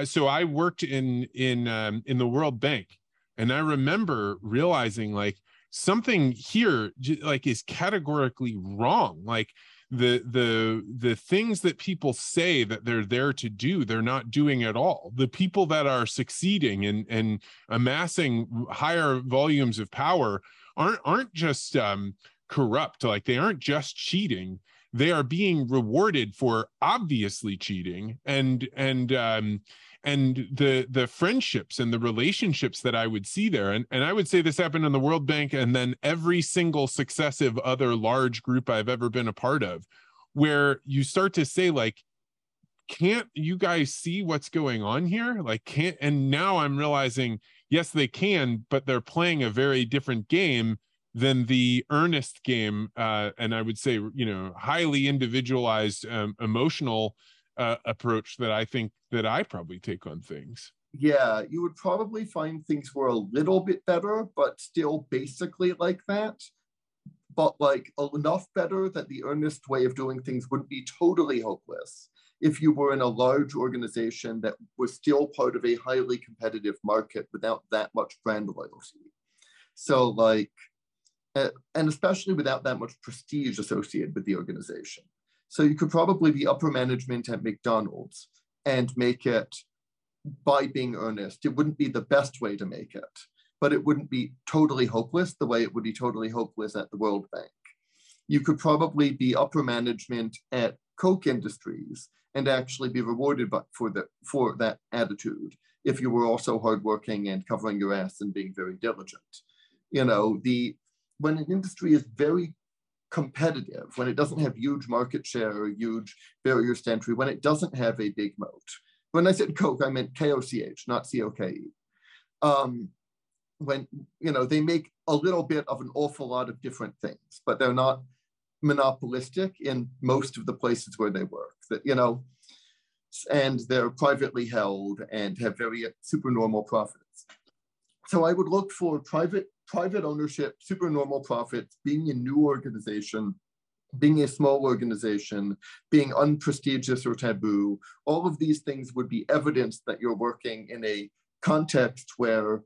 [SPEAKER 3] so I worked in in um, in the World Bank, and I remember realizing like something here like is categorically wrong. Like the the the things that people say that they're there to do they're not doing at all. The people that are succeeding and and amassing higher volumes of power aren't aren't just um corrupt. Like they aren't just cheating. They are being rewarded for obviously cheating and and um and the the friendships and the relationships that I would see there. And and I would say this happened in the World Bank and then every single successive other large group I've ever been a part of where you start to say like can't you guys see what's going on here? Like can't and now i'm realizing yes they can but they're playing a very different game than the earnest game uh, and i would say you know highly individualized um, emotional uh, approach that i think that i probably take on things
[SPEAKER 1] yeah you would probably find things were a little bit better but still basically like that but like enough better that the earnest way of doing things wouldn't be totally hopeless if you were in a large organization that was still part of a highly competitive market without that much brand loyalty. So, like, uh, and especially without that much prestige associated with the organization. So, you could probably be upper management at McDonald's and make it by being earnest. It wouldn't be the best way to make it, but it wouldn't be totally hopeless the way it would be totally hopeless at the World Bank. You could probably be upper management at Koch Industries and actually be rewarded for the for that attitude if you were also hardworking and covering your ass and being very diligent. You know, the when an industry is very competitive, when it doesn't have huge market share or huge barriers to entry, when it doesn't have a big moat. When I said Coke, I meant K-O-C-H, not C-O-K-E. Um, when you know they make a little bit of an awful lot of different things, but they're not monopolistic in most of the places where they work. That you know, and they're privately held and have very supernormal profits. So I would look for private private ownership, supernormal profits, being a new organization, being a small organization, being unprestigious or taboo. All of these things would be evidence that you're working in a context where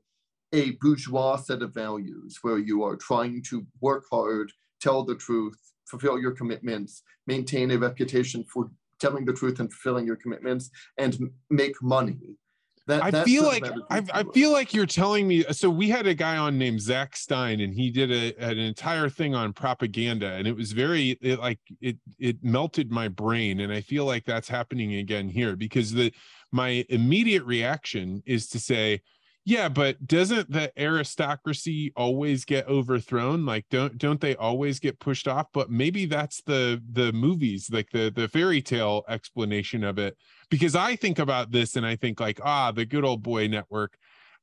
[SPEAKER 1] a bourgeois set of values, where you are trying to work hard, tell the truth, fulfill your commitments, maintain a reputation for telling the truth and fulfilling your commitments, and make money.
[SPEAKER 3] That, I feel like I, I, feel like you're telling me. So we had a guy on named Zak Stein, and he did a, an entire thing on propaganda, and it was very it, like it it melted my brain, and I feel like that's happening again here because the my immediate reaction is to say, yeah, but doesn't the aristocracy always get overthrown? Like don't don't they always get pushed off? But maybe that's the the movies, like the the fairy tale explanation of it. Because I think about this and I think like, ah, the good old boy network.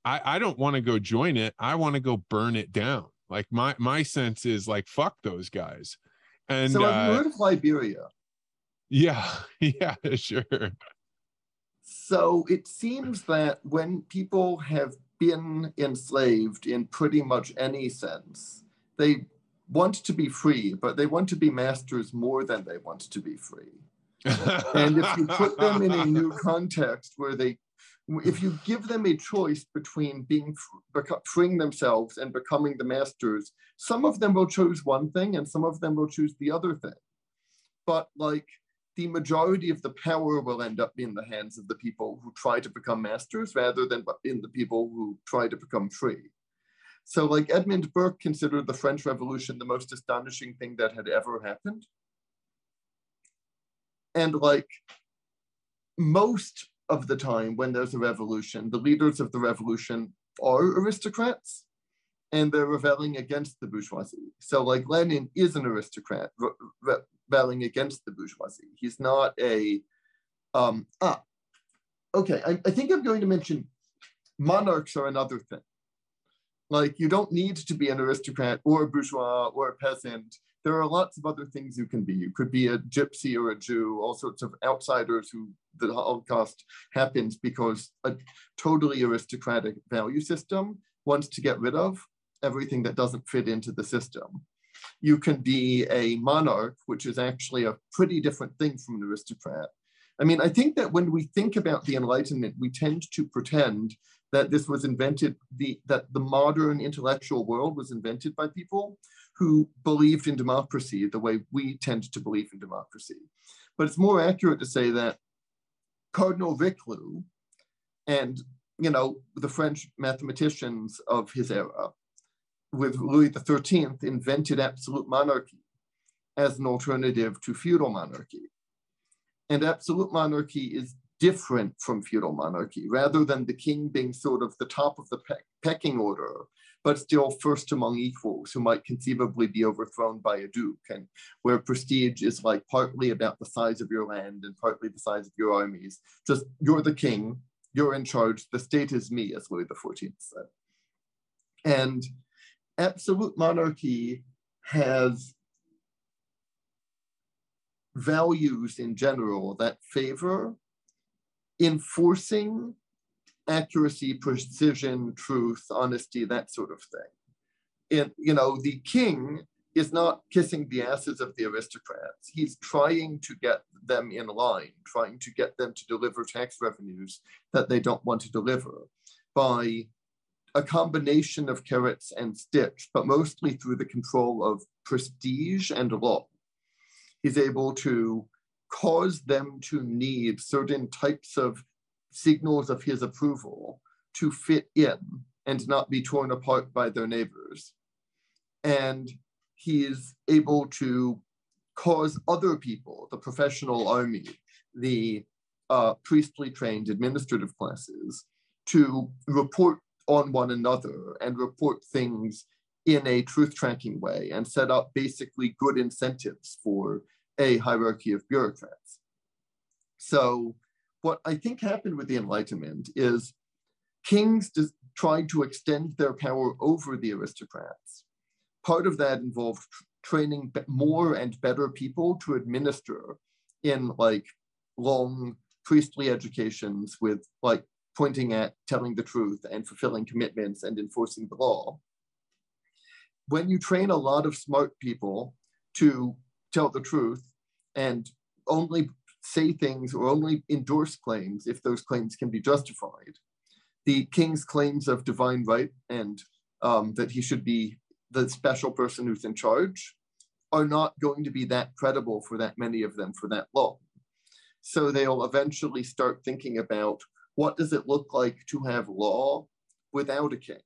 [SPEAKER 3] I I don't want to go join it. I want to go burn it down. Like my my sense is like fuck those guys. And
[SPEAKER 1] so you uh, heard of Liberia?
[SPEAKER 3] Yeah, [laughs] yeah, sure.
[SPEAKER 1] So it seems that when people have been enslaved in pretty much any sense, they want to be free, but they want to be masters more than they want to be free. and if you put them in a new context where they, if you give them a choice between being freeing themselves and becoming the masters, some of them will choose one thing and some of them will choose the other thing. But like the majority of the power will end up in the hands of the people who try to become masters rather than in the people who try to become free. So, like Edmund Burke considered the French Revolution the most astonishing thing that had ever happened. And, like, most of the time when there's a revolution, the leaders of the revolution are aristocrats and they're rebelling against the bourgeoisie. So, like, Lenin is an aristocrat, re- rebelling against the bourgeoisie. He's not a um, ah. Okay, I, I think I'm going to mention monarchs are another thing. Like you don't need to be an aristocrat or a bourgeois or a peasant. There are lots of other things you can be. You could be a gypsy or a Jew, all sorts of outsiders who the Holocaust happens because a totally aristocratic value system wants to get rid of everything that doesn't fit into the system you can be a monarch, which is actually a pretty different thing from an aristocrat. I mean, I think that when we think about the Enlightenment, we tend to pretend that this was invented, the, that the modern intellectual world was invented by people who believed in democracy the way we tend to believe in democracy. But it's more accurate to say that Cardinal Richelieu and you know the French mathematicians of his era with Louis XIII invented absolute monarchy. as an alternative to feudal monarchy. And absolute monarchy is different from feudal monarchy, rather than the king being sort of the top of the pe- pecking order, but still first among equals who might conceivably be overthrown by a duke, and where prestige is like partly about the size of your land and partly the size of your armies. Just you're the king, you're in charge, the state is me, as Louis XIV said. And absolute monarchy has values in general that favor enforcing accuracy, precision, truth, honesty, that sort of thing. You know, the king is not kissing the asses of the aristocrats. He's trying to get them in line, trying to get them to deliver tax revenues that they don't want to deliver by a combination of carrots and sticks, but mostly through the control of prestige and law. He's able to cause them to need certain types of signals of his approval to fit in and not be torn apart by their neighbors. And he's able to cause other people, the professional army, the uh, priestly trained administrative classes, to report on one another and report things in a truth tracking way and set up basically good incentives for a hierarchy of bureaucrats. So, what I think happened with the Enlightenment is kings tried to extend their power over the aristocrats. Part of that involved training more and better people to administer in like long priestly educations with like pointing at telling the truth and fulfilling commitments and enforcing the law. When you train a lot of smart people to tell the truth and only say things or only endorse claims if those claims can be justified, the king's claims of divine right and um, that he should be the special person who's in charge are not going to be that credible for that many of them for that long. So they'll eventually start thinking about what does it look like to have law without a king?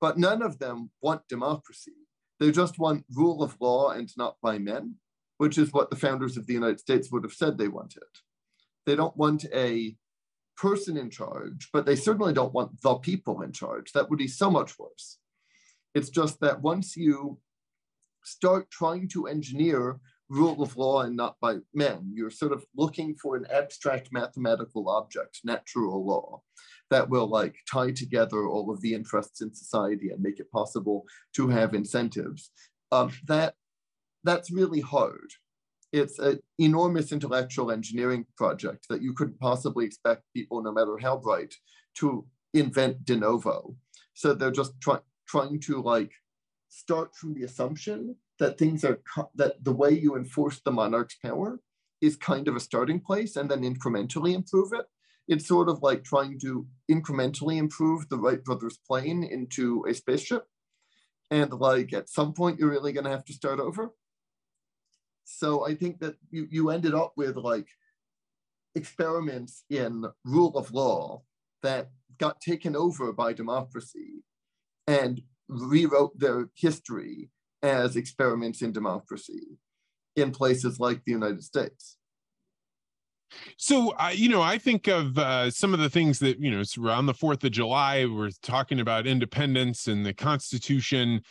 [SPEAKER 1] But none of them want democracy. They just want rule of law and not by men, which is what the founders of the United States would have said they wanted. They don't want a person in charge, but they certainly don't want the people in charge. That would be so much worse. It's just that once you start trying to engineer rule of law and not by men. You're sort of looking for an abstract mathematical object, natural law, that will like tie together all of the interests in society and make it possible to have incentives. Um, that that's really hard. It's an enormous intellectual engineering project that you couldn't possibly expect people, no matter how bright, to invent de novo. So they're just trying trying to like start from the assumption that things are that the way you enforce the monarch's power is kind of a starting place and then incrementally improve it. It's sort of like trying to incrementally improve the wright brothers plane into a spaceship. And like at some point you're really going to have to start over. So i think that you, you ended up with like experiments in rule of law that got taken over by democracy and rewrote their history as experiments in democracy in places like the United States.
[SPEAKER 3] So, uh, you know, I think of uh, some of the things that, you know, it's around the 4th of July, we're talking about independence and the Constitution.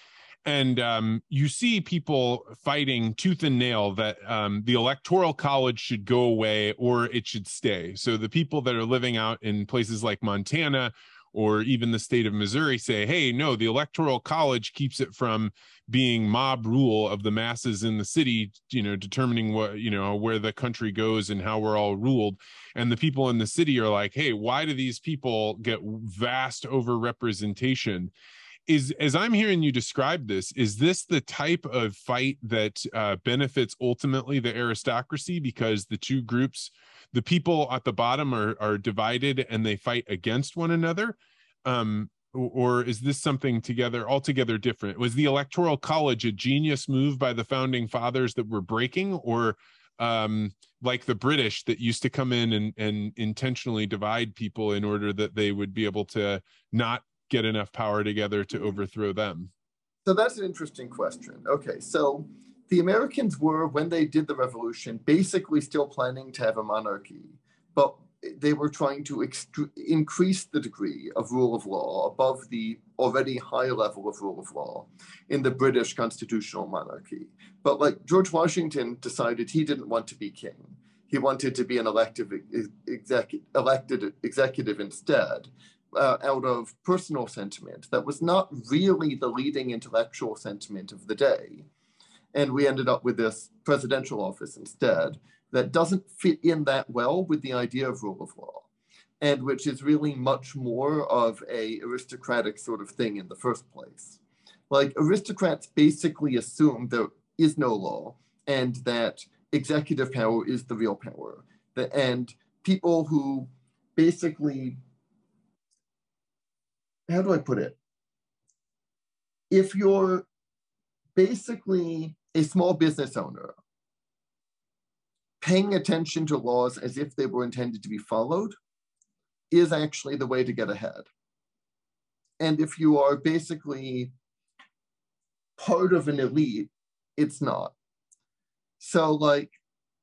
[SPEAKER 3] And um, you see people fighting tooth and nail that um, the Electoral College should go away or it should stay. So, the people that are living out in places like Montana or even the state of Missouri say, hey, no, the Electoral College keeps it from being mob rule of the masses in the city, you know, determining what, you know, where the country goes and how we're all ruled. And the people in the city are like, hey, why do these people get vast overrepresentation? is as i'm hearing you describe this is this the type of fight that uh, benefits ultimately the aristocracy because the two groups the people at the bottom are are divided and they fight against one another um, or is this something together altogether different? Was the electoral college a genius move by the founding fathers that were breaking or um, like the british that used to come in and, and intentionally divide people in order that they would be able to not get enough power together to overthrow them?
[SPEAKER 1] So that's an interesting question. Okay so the Americans were, when they did the revolution, basically still planning to have a monarchy, but they were trying to ext- increase the degree of rule of law above the already high level of rule of law in the British constitutional monarchy. But like George Washington decided he didn't want to be king. He wanted to be an elective exec- elected executive instead, uh, out of personal sentiment that was not really the leading intellectual sentiment of the day. And we ended up with this presidential office instead that doesn't fit in that well with the idea of rule of law and which is really much more of a aristocratic sort of thing in the first place. Like aristocrats basically assume there is no law and that executive power is the real power. And people who basically how do i put it? If you're basically a small business owner paying attention to laws as if they were intended to be followed is actually the way to get ahead. And if you are basically part of an elite, it's not. So, like,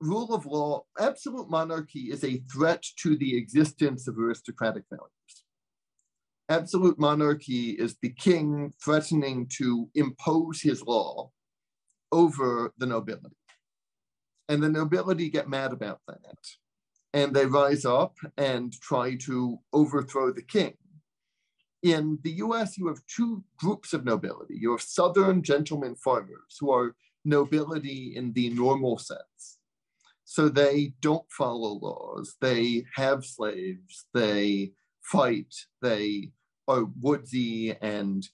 [SPEAKER 1] rule of law, absolute monarchy is a threat to the existence of aristocratic values. Absolute monarchy is the king threatening to impose his law over the nobility. And the nobility get mad about that. And they rise up and try to overthrow the king. In the US, you have two groups of nobility. You have Southern gentlemen farmers, who are nobility in the normal sense. So they don't follow laws, they have slaves, they fight, they are woodsy and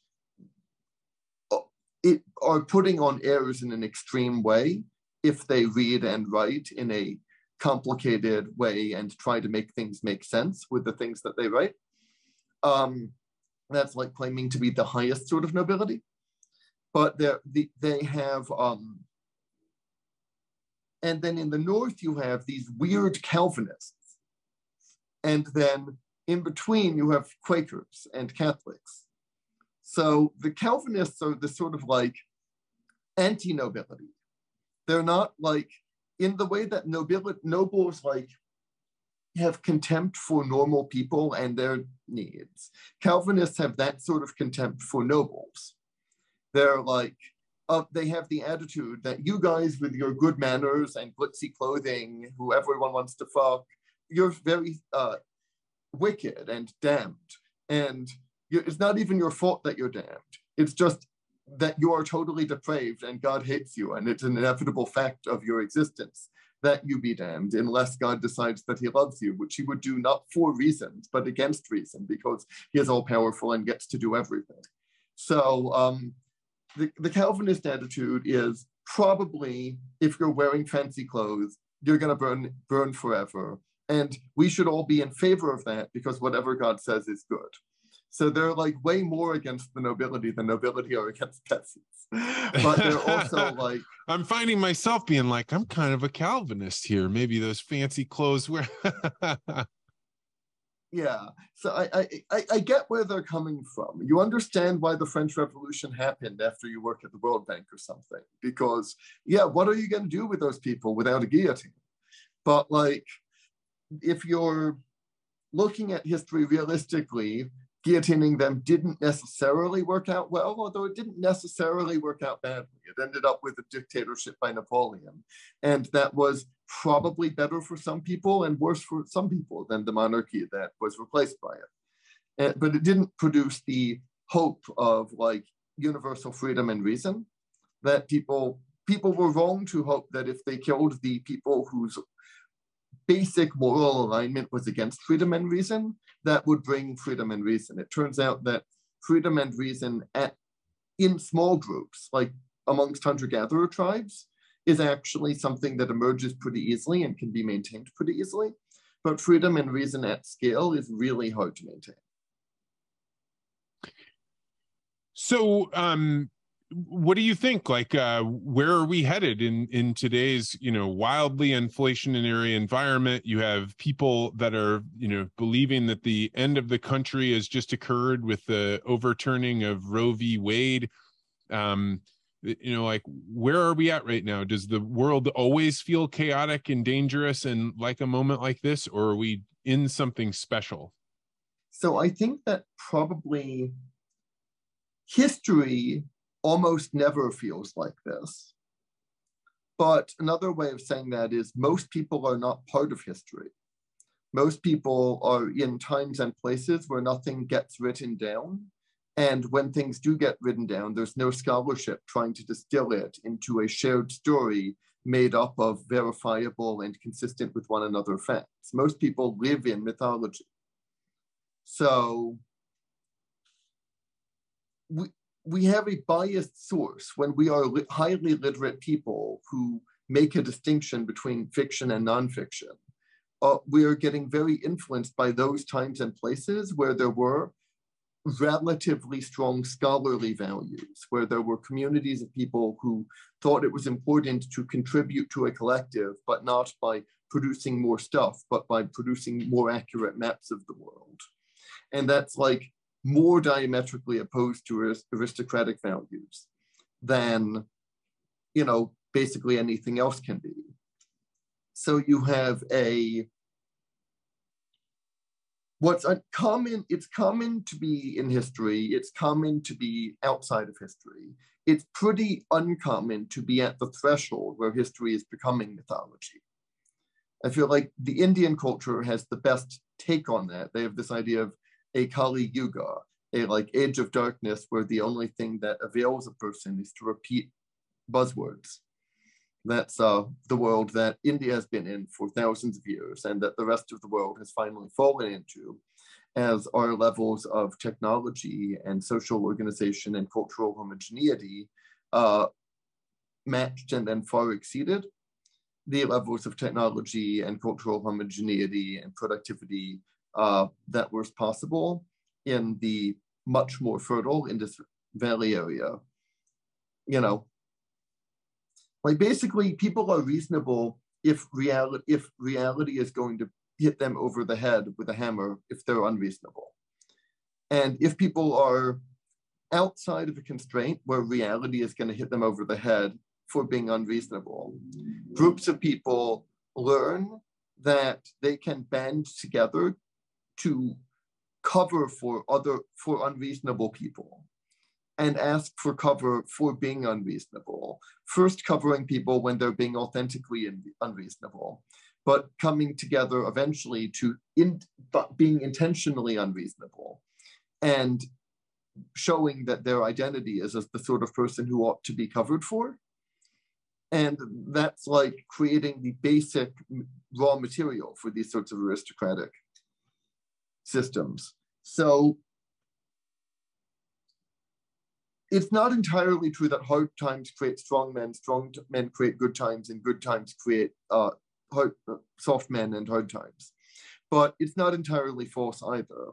[SPEAKER 1] it, are putting on airs in an extreme way if they read and write in a complicated way and try to make things make sense with the things that they write. Um, that's like claiming to be the highest sort of nobility. But the, they have, um, and then in the north, you have these weird Calvinists. And then in between, you have Quakers and Catholics. So the Calvinists are the sort of like anti nobility they're not like in the way that nobles like have contempt for normal people and their needs. Calvinists have that sort of contempt for nobles. They're like, uh, they have the attitude that you guys with your good manners and glitzy clothing, who everyone wants to fuck, you're very uh, wicked and damned. And it's not even your fault that you're damned. It's just that you are totally depraved and God hates you, and it's an inevitable fact of your existence that you be damned unless God decides that he loves you, which he would do not for reasons, but against reason, because he is all powerful and gets to do everything. So um, the, the Calvinist attitude is probably if you're wearing fancy clothes, you're going to burn burn forever. And we should all be in favor of that because whatever God says is good. So they're like way more against the nobility than nobility are against peasants. But they're also [laughs] like
[SPEAKER 3] I'm finding myself being like, I'm kind of a Calvinist here. Maybe those fancy clothes were [laughs]
[SPEAKER 1] Yeah. So I, I I get where they're coming from. You understand why the French Revolution happened after you work at the World Bank or something. Because yeah, what are you gonna do with those people without a guillotine? But like if you're looking at history realistically, guillotining them didn't necessarily work out well, although it didn't necessarily work out badly. It ended up with a dictatorship by Napoleon. And that was probably better for some people and worse for some people than the monarchy that was replaced by it. And, but it didn't produce the hope of like universal freedom and reason that people people were wrong to hope that if they killed the people whose basic moral alignment was against freedom and reason, that would bring freedom and reason. It turns out that freedom and reason at in small groups, like amongst hunter-gatherer tribes, is actually something that emerges pretty easily and can be maintained pretty easily. But freedom and reason at scale is really hard to maintain.
[SPEAKER 3] So um, what do you think? Like uh where are we headed in in today's you know wildly inflationary environment? You have people that are you know believing that the end of the country has just occurred with the overturning of roe v. Wade. Um you know like where are we at right now? Does the world always feel chaotic and dangerous and like a moment like this or are we in something special?
[SPEAKER 1] So i think that probably history almost never feels like this but another way of saying that is most people are not part of history most people are in times and places where nothing gets written down and when things do get written down, there's no scholarship trying to distill it into a shared story made up of verifiable and consistent with one another facts. Most people live in mythology. So we, we have a biased source when we are li- highly literate people who make a distinction between fiction and nonfiction. Uh, we are getting very influenced by those times and places where there were relatively strong scholarly values, where there were communities of people who thought it was important to contribute to a collective, but not by producing more stuff, but by producing more accurate maps of the world. And that's like more diametrically opposed to aristocratic values than, you know, basically anything else can be. So you have a what's common it's common to be in history it's common to be outside of history. It's pretty uncommon to be at the threshold where history is becoming mythology. I feel like the indian culture has the best take on that. They have this idea of a kali yuga a like age of darkness where the only thing that avails a person is to repeat buzzwords. That's uh, the world that India has been in for thousands of years and that the rest of the world has finally fallen into as our levels of technology and social organization and cultural homogeneity uh, matched and then far exceeded the levels of technology and cultural homogeneity and productivity uh, that was possible in the much more fertile Indus Valley area. You know, like basically, people are reasonable if reality if reality is going to hit them over the head with a hammer if they're unreasonable. And if people are outside of a constraint where reality is going to hit them over the head for being unreasonable, groups of people learn that they can band together to cover for other for unreasonable people and ask for cover for being unreasonable. First, covering people when they're being authentically unreasonable, but coming together eventually to in, but being intentionally unreasonable and showing that their identity is as the sort of person who ought to be covered for. And that's like creating the basic raw material for these sorts of aristocratic systems. So it's not entirely true that hard times create strong men, strong men create good times, and good times create uh, hard, uh, soft men and hard times. But it's not entirely false either.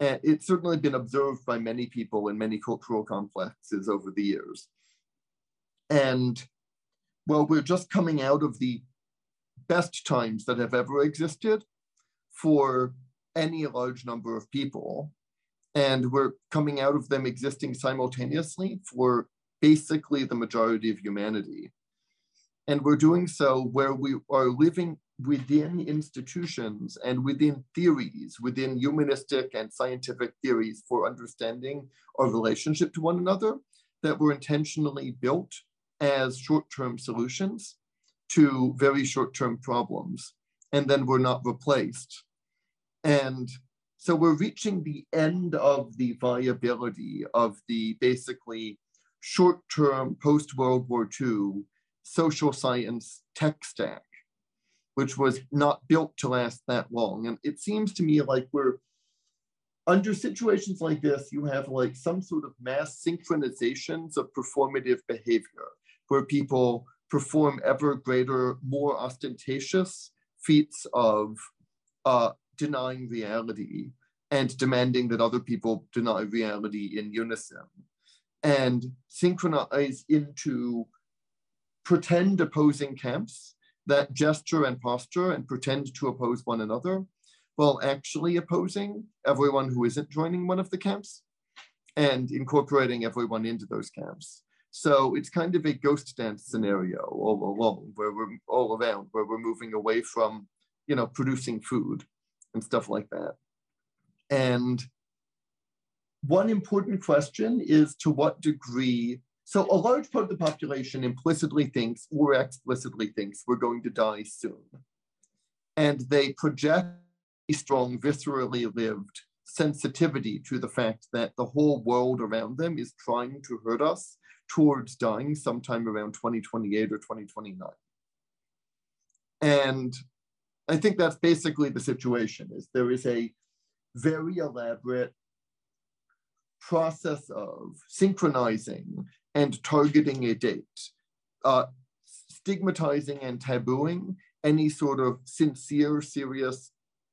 [SPEAKER 1] And it's certainly been observed by many people in many cultural complexes over the years. And well, we're just coming out of the best times that have ever existed for any large number of people and we're coming out of them existing simultaneously for basically the majority of humanity. And we're doing so where we are living within institutions and within theories, within humanistic and scientific theories for understanding our relationship to one another that were intentionally built as short term solutions to very short term problems. And then were not replaced. And so we're reaching the end of the viability of the basically short term post World War II social science tech stack, which was not built to last that long. And it seems to me like we're under situations like this, you have like some sort of mass synchronizations of performative behavior where people perform ever greater, more ostentatious feats of uh, denying reality and demanding that other people deny reality in unison. And synchronize into pretend opposing camps that gesture and posture and pretend to oppose one another while actually opposing everyone who isn't joining one of the camps and incorporating everyone into those camps. So it's kind of a ghost dance scenario all along, where we're all around, where we're moving away from, you know, producing food and stuff like that. And one important question is to what degree, so a large part of the population implicitly thinks or explicitly thinks we're going to die soon. And they project a strong, viscerally lived sensitivity to the fact that the whole world around them is trying to hurt us towards dying sometime around 2028 or 2029. And I think that's basically the situation is there is a very elaborate process of synchronizing and targeting a date, uh, stigmatizing and tabooing any sort of sincere, serious,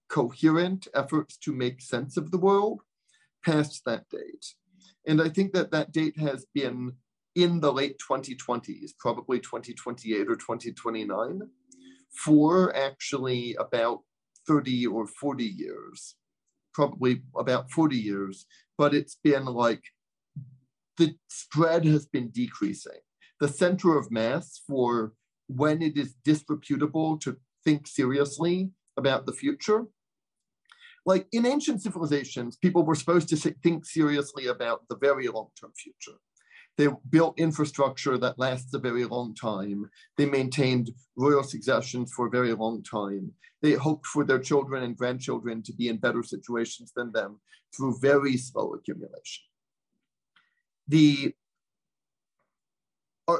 [SPEAKER 1] coherent efforts to make sense of the world past that date. And I think that that date has been in the late 2020s, probably 2028 or 2029, for actually about 30 or 40 years, probably about 40 years, but it's been like the spread has been decreasing. The center of mass for when it is disreputable to think seriously about the future. Like in ancient civilizations, people were supposed to think seriously about the very long term future. They built infrastructure that lasts a very long time. They maintained royal successions for a very long time. They hoped for their children and grandchildren to be in better situations than them through very slow accumulation. The, uh,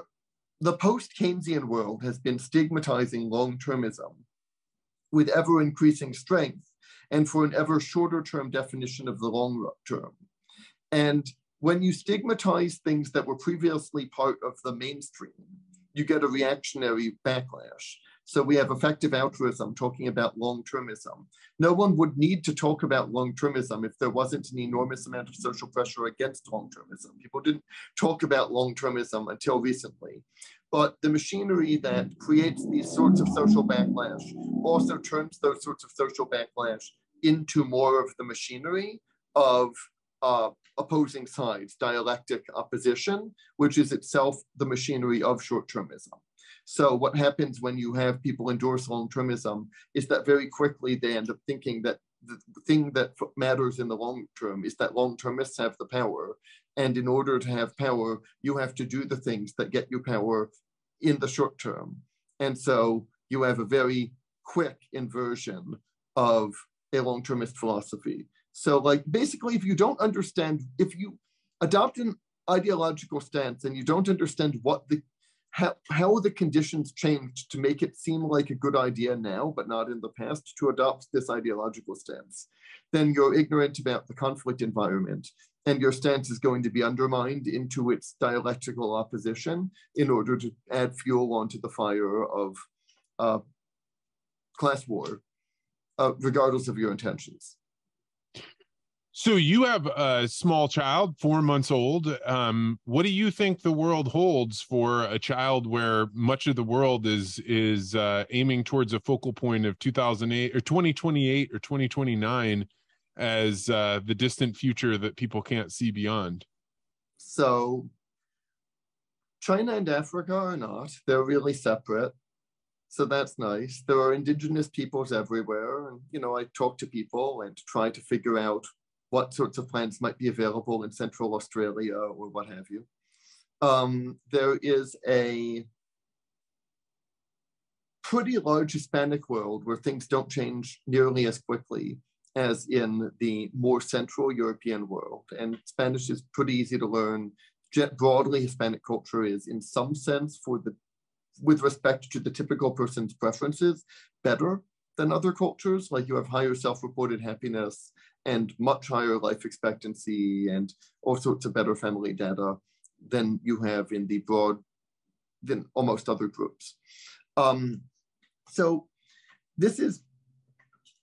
[SPEAKER 1] the post Keynesian world has been stigmatizing long termism with ever increasing strength and for an ever shorter term definition of the long term. And when you stigmatize things that were previously part of the mainstream, you get a reactionary backlash. So we have effective altruism talking about long-termism. No one would need to talk about long-termism if there wasn't an enormous amount of social pressure against long-termism. People didn't talk about long-termism until recently. But the machinery that creates these sorts of social backlash also turns those sorts of social backlash into more of the machinery of uh, opposing sides, dialectic opposition, which is itself the machinery of short-termism. So what happens when you have people endorse long-termism is that very quickly they end up thinking that the thing that matters in the long term is that long-termists have the power. And in order to have power, you have to do the things that get you power in the short term. And so you have a very quick inversion of a long-termist philosophy. So like basically if you don't understand, if you adopt an ideological stance and you don't understand what the how, how the conditions changed to make it seem like a good idea now, but not in the past, to adopt this ideological stance, then you're ignorant about the conflict environment and your stance is going to be undermined into its dialectical opposition in order to add fuel onto the fire of uh, class war, uh, regardless of your intentions.
[SPEAKER 3] So you have a small child, four months old. Um, what do you think the world holds for a child where much of the world is is uh, aiming towards a focal point of 2008 or 2028 or 2029 as uh, the distant future that people can't see beyond?
[SPEAKER 1] So China and Africa are not. They're really separate. So that's nice. There are indigenous peoples everywhere. And, you know, I talk to people and try to figure out what sorts of plants might be available in Central Australia or what have you. Um, there is a pretty large Hispanic world where things don't change nearly as quickly as in the more Central European world. And Spanish is pretty easy to learn. Broadly, Hispanic culture is, in some sense, for the with respect to the typical person's preferences, better than other cultures. Like you have higher self-reported happiness and much higher life expectancy and all sorts of better family data than you have in the broad, than almost other groups. Um, so this is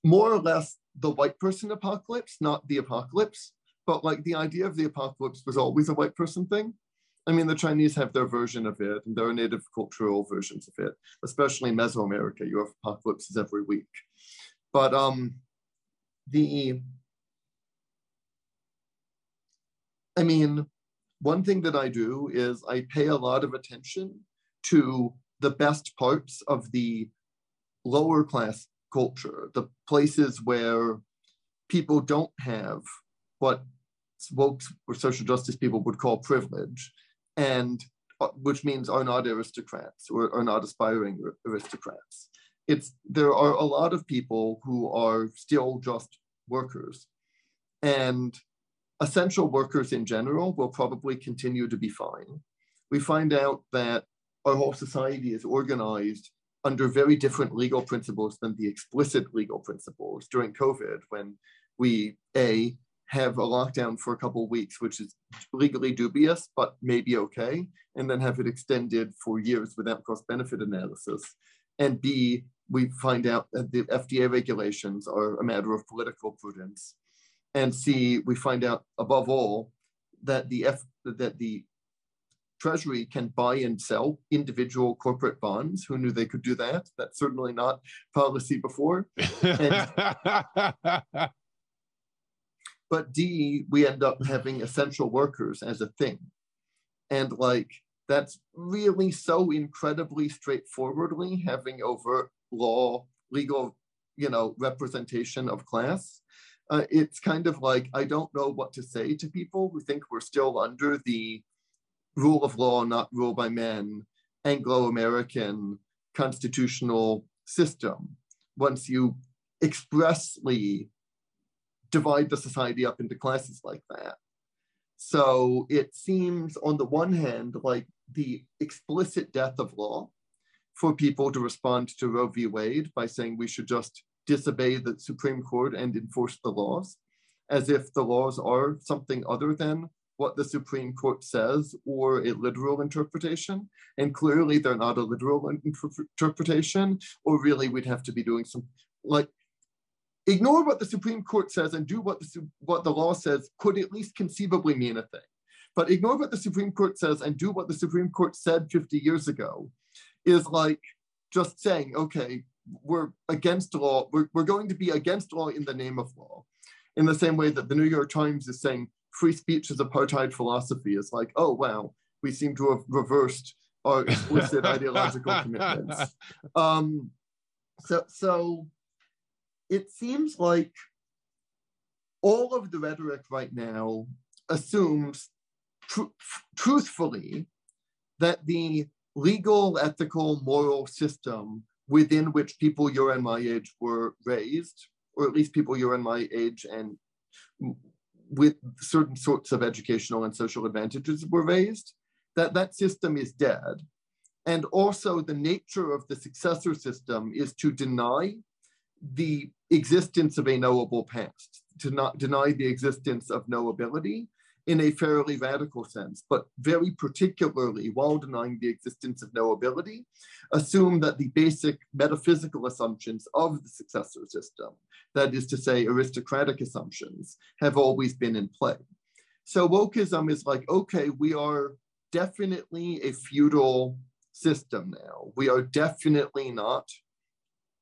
[SPEAKER 1] more or less the white person apocalypse, not the apocalypse, but like the idea of the apocalypse was always a white person thing. I mean, the Chinese have their version of it, and there are native cultural versions of it, especially Mesoamerica. You have apocalypses every week. But um, the I mean, one thing that I do is I pay a lot of attention to the best parts of the lower class culture, the places where people don't have what woke or social justice people would call privilege, and uh, which means are not aristocrats or are not aspiring aristocrats. It's there are a lot of people who are still just workers, and essential workers in general will probably continue to be fine. We find out that our whole society is organized under very different legal principles than the explicit legal principles during COVID, when we a have a lockdown for a couple of weeks, which is legally dubious but maybe okay, and then have it extended for years without cost-benefit analysis, and b we find out that the FDA regulations are a matter of political prudence, and see, we find out above all that the F, that the Treasury can buy and sell individual corporate bonds. Who knew they could do that? That's certainly not policy before. And, [laughs] but D, we end up having essential workers as a thing. And like, that's really so incredibly straightforwardly having overt law, legal, you know, representation of class. Uh, it's kind of like, I don't know what to say to people who think we're still under the rule of law, not rule by men, Anglo-American constitutional system. Once you expressly divide the society up into classes like that. So it seems, on the one hand, like the explicit death of law for people to respond to Roe v. Wade by saying we should just disobey the Supreme Court and enforce the laws, as if the laws are something other than what the Supreme Court says or a literal interpretation. And clearly they're not a literal interpretation, or really we'd have to be doing some, like ignore what the Supreme Court says and do what the, what the law says could at least conceivably mean a thing. But ignore what the Supreme Court says and do what the Supreme Court said 50 years ago is like just saying, okay, we're against law, we're, we're going to be against law in the name of law. In the same way that the New York Times is saying free speech is apartheid philosophy, is like, oh, wow, we seem to have reversed our explicit [laughs] ideological commitments. Um, so, so it seems like all of the rhetoric right now assumes tr- truthfully that the legal, ethical, moral system within which people your and my age were raised, or at least people your and my age and with certain sorts of educational and social advantages were raised, that that system is dead. And also the nature of the successor system is to deny the existence of a knowable past, to not deny the existence of knowability in a fairly radical sense, but very particularly while denying the existence of knowability, assume that the basic metaphysical assumptions of the successor system, that is to say, aristocratic assumptions, have always been in play. So wokeism is like, okay, we are definitely a feudal system now. We are definitely not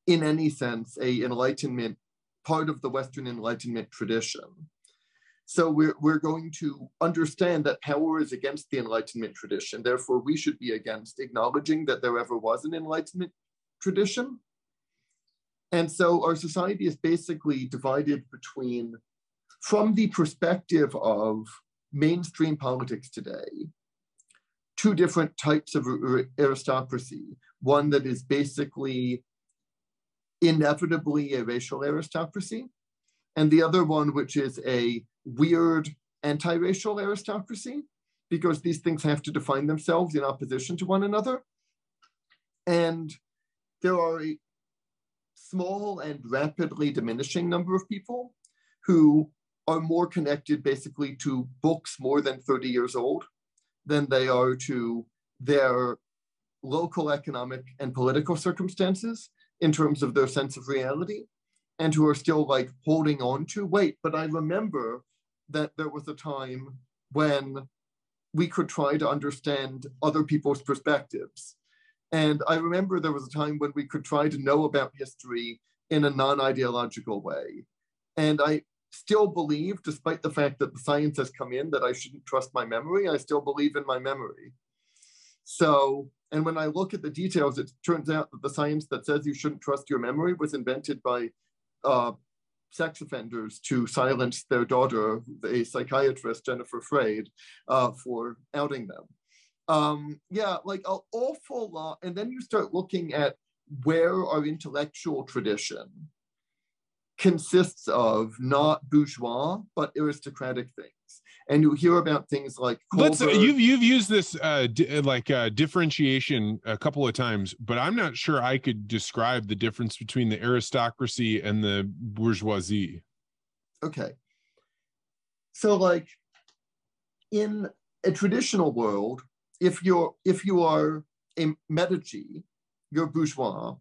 [SPEAKER 1] in any sense, a enlightenment, part of the Western Enlightenment tradition. So we're, we're going to understand that power is against the Enlightenment tradition. Therefore, we should be against acknowledging that there ever was an Enlightenment tradition. And so our society is basically divided between, from the perspective of mainstream politics today, two different types of aristocracy. One that is basically inevitably a racial aristocracy, and the other one, which is a weird anti-racial aristocracy, because these things have to define themselves in opposition to one another. And there are a small and rapidly diminishing number of people who are more connected basically to books more than 30 years old than they are to their local economic and political circumstances in terms of their sense of reality and who are still like holding on to wait but i remember that there was a time when we could try to understand other people's perspectives and i remember there was a time when we could try to know about history in a non-ideological way and i still believe, despite the fact that the science has come in that I shouldn't trust my memory, I still believe in my memory. So, and when I look at the details, it turns out that the science that says you shouldn't trust your memory was invented by uh, sex offenders to silence their daughter, a psychiatrist, Jennifer Freyd, uh, for outing them. Um, yeah, like an awful lot. And then you start looking at where our intellectual tradition consists of not bourgeois, but aristocratic things and you hear about things like
[SPEAKER 3] let's uh, you've you've used this uh di- like uh differentiation a couple of times but i'm not sure i could describe the difference between the aristocracy and the bourgeoisie.
[SPEAKER 1] Okay. So like in a traditional world if you're if you are a medici you're bourgeois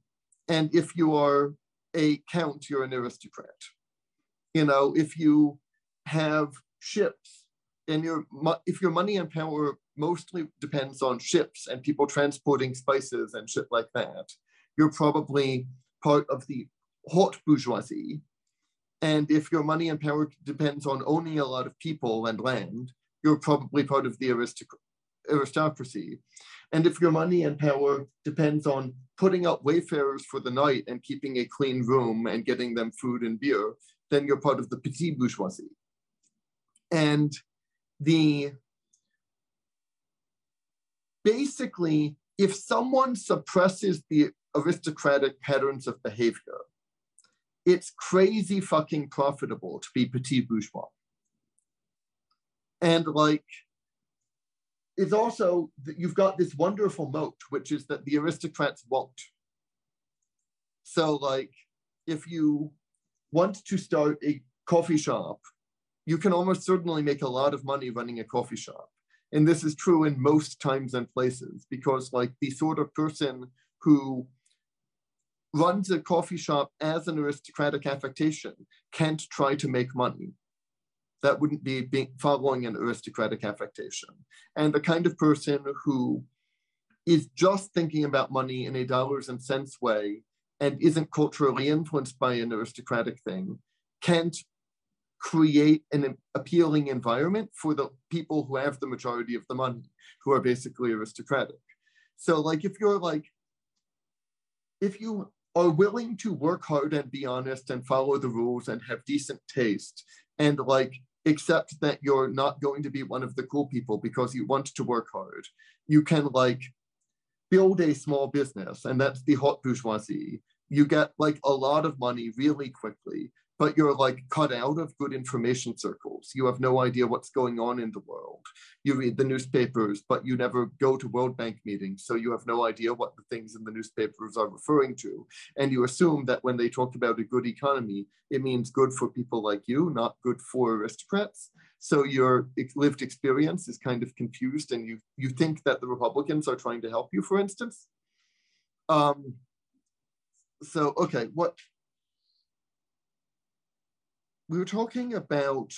[SPEAKER 1] and if you are a count you're an aristocrat. You know if you have ships and your if your money and power mostly depends on ships and people transporting spices and shit like that, you're probably part of the haute bourgeoisie. And if your money and power depends on owning a lot of people and land, you're probably part of the aristoc- aristocracy. And if your money and power depends on putting up wayfarers for the night and keeping a clean room and getting them food and beer, then you're part of the petit bourgeoisie. And the basically, if someone suppresses the aristocratic patterns of behavior, it's crazy fucking profitable to be petit bourgeois. And like, it's also that you've got this wonderful moat, which is that the aristocrats won't. So, like, if you want to start a coffee shop you can almost certainly make a lot of money running a coffee shop. And this is true in most times and places because, like, the sort of person who runs a coffee shop as an aristocratic affectation can't try to make money. That wouldn't be being, following an aristocratic affectation. And the kind of person who is just thinking about money in a dollars and cents way and isn't culturally influenced by an aristocratic thing can't create an appealing environment for the people who have the majority of the money, who are basically aristocratic. So, like, if you're like, if you are willing to work hard and be honest and follow the rules and have decent taste and like accept that you're not going to be one of the cool people because you want to work hard, you can like build a small business, and that's the haute bourgeoisie. You get like a lot of money really quickly but you're like cut out of good information circles. You have no idea what's going on in the world. You read the newspapers, but you never go to World Bank meetings, so you have no idea what the things in the newspapers are referring to. And you assume that when they talk about a good economy, it means good for people like you, not good for aristocrats. So your lived experience is kind of confused, and you you think that the Republicans are trying to help you, for instance. Um, so okay, what we were talking about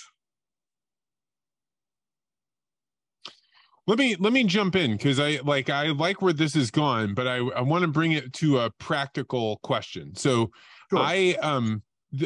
[SPEAKER 3] let me let me jump in because i like i like where this is gone but i i want to bring it to a practical question so sure. i um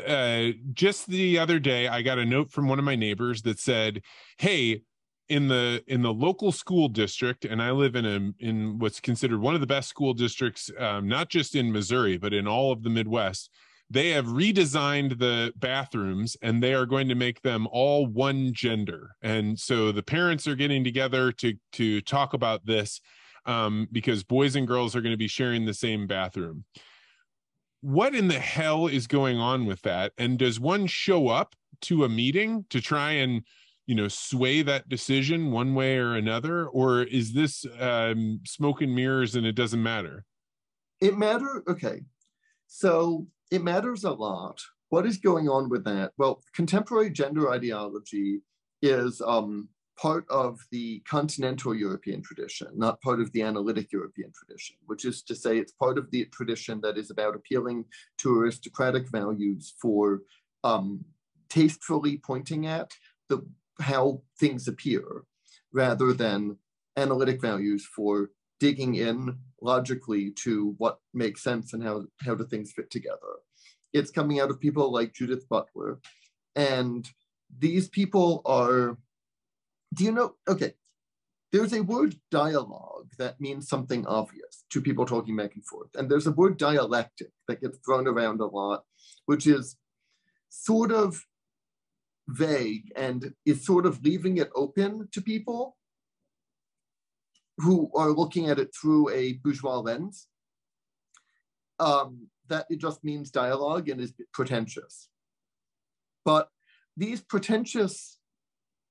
[SPEAKER 3] uh just the other day i got a note from one of my neighbors that said hey in the in the local school district and i live in a in what's considered one of the best school districts um, not just in missouri but in all of the midwest they have redesigned the bathrooms and they are going to make them all one gender. And so the parents are getting together to to talk about this um, because boys and girls are going to be sharing the same bathroom. What in the hell is going on with that? And does one show up to a meeting to try and you know sway that decision one way or another? Or is this um, smoke and mirrors and it doesn't matter?
[SPEAKER 1] It matter okay. So it matters a lot. What is going on with that? Well, contemporary gender ideology is um, part of the continental European tradition, not part of the analytic European tradition, which is to say, it's part of the tradition that is about appealing to aristocratic values for um, tastefully pointing at the how things appear, rather than analytic values for digging in logically to what makes sense and how, how do things fit together. It's coming out of people like Judith Butler, And these people are, do you know? Okay, there's a word dialogue that means something obvious to people talking back and forth. And there's a word dialectic that gets thrown around a lot, which is sort of vague and is sort of leaving it open to people who are looking at it through a bourgeois lens. Um, that it just means dialogue and is pretentious. But these pretentious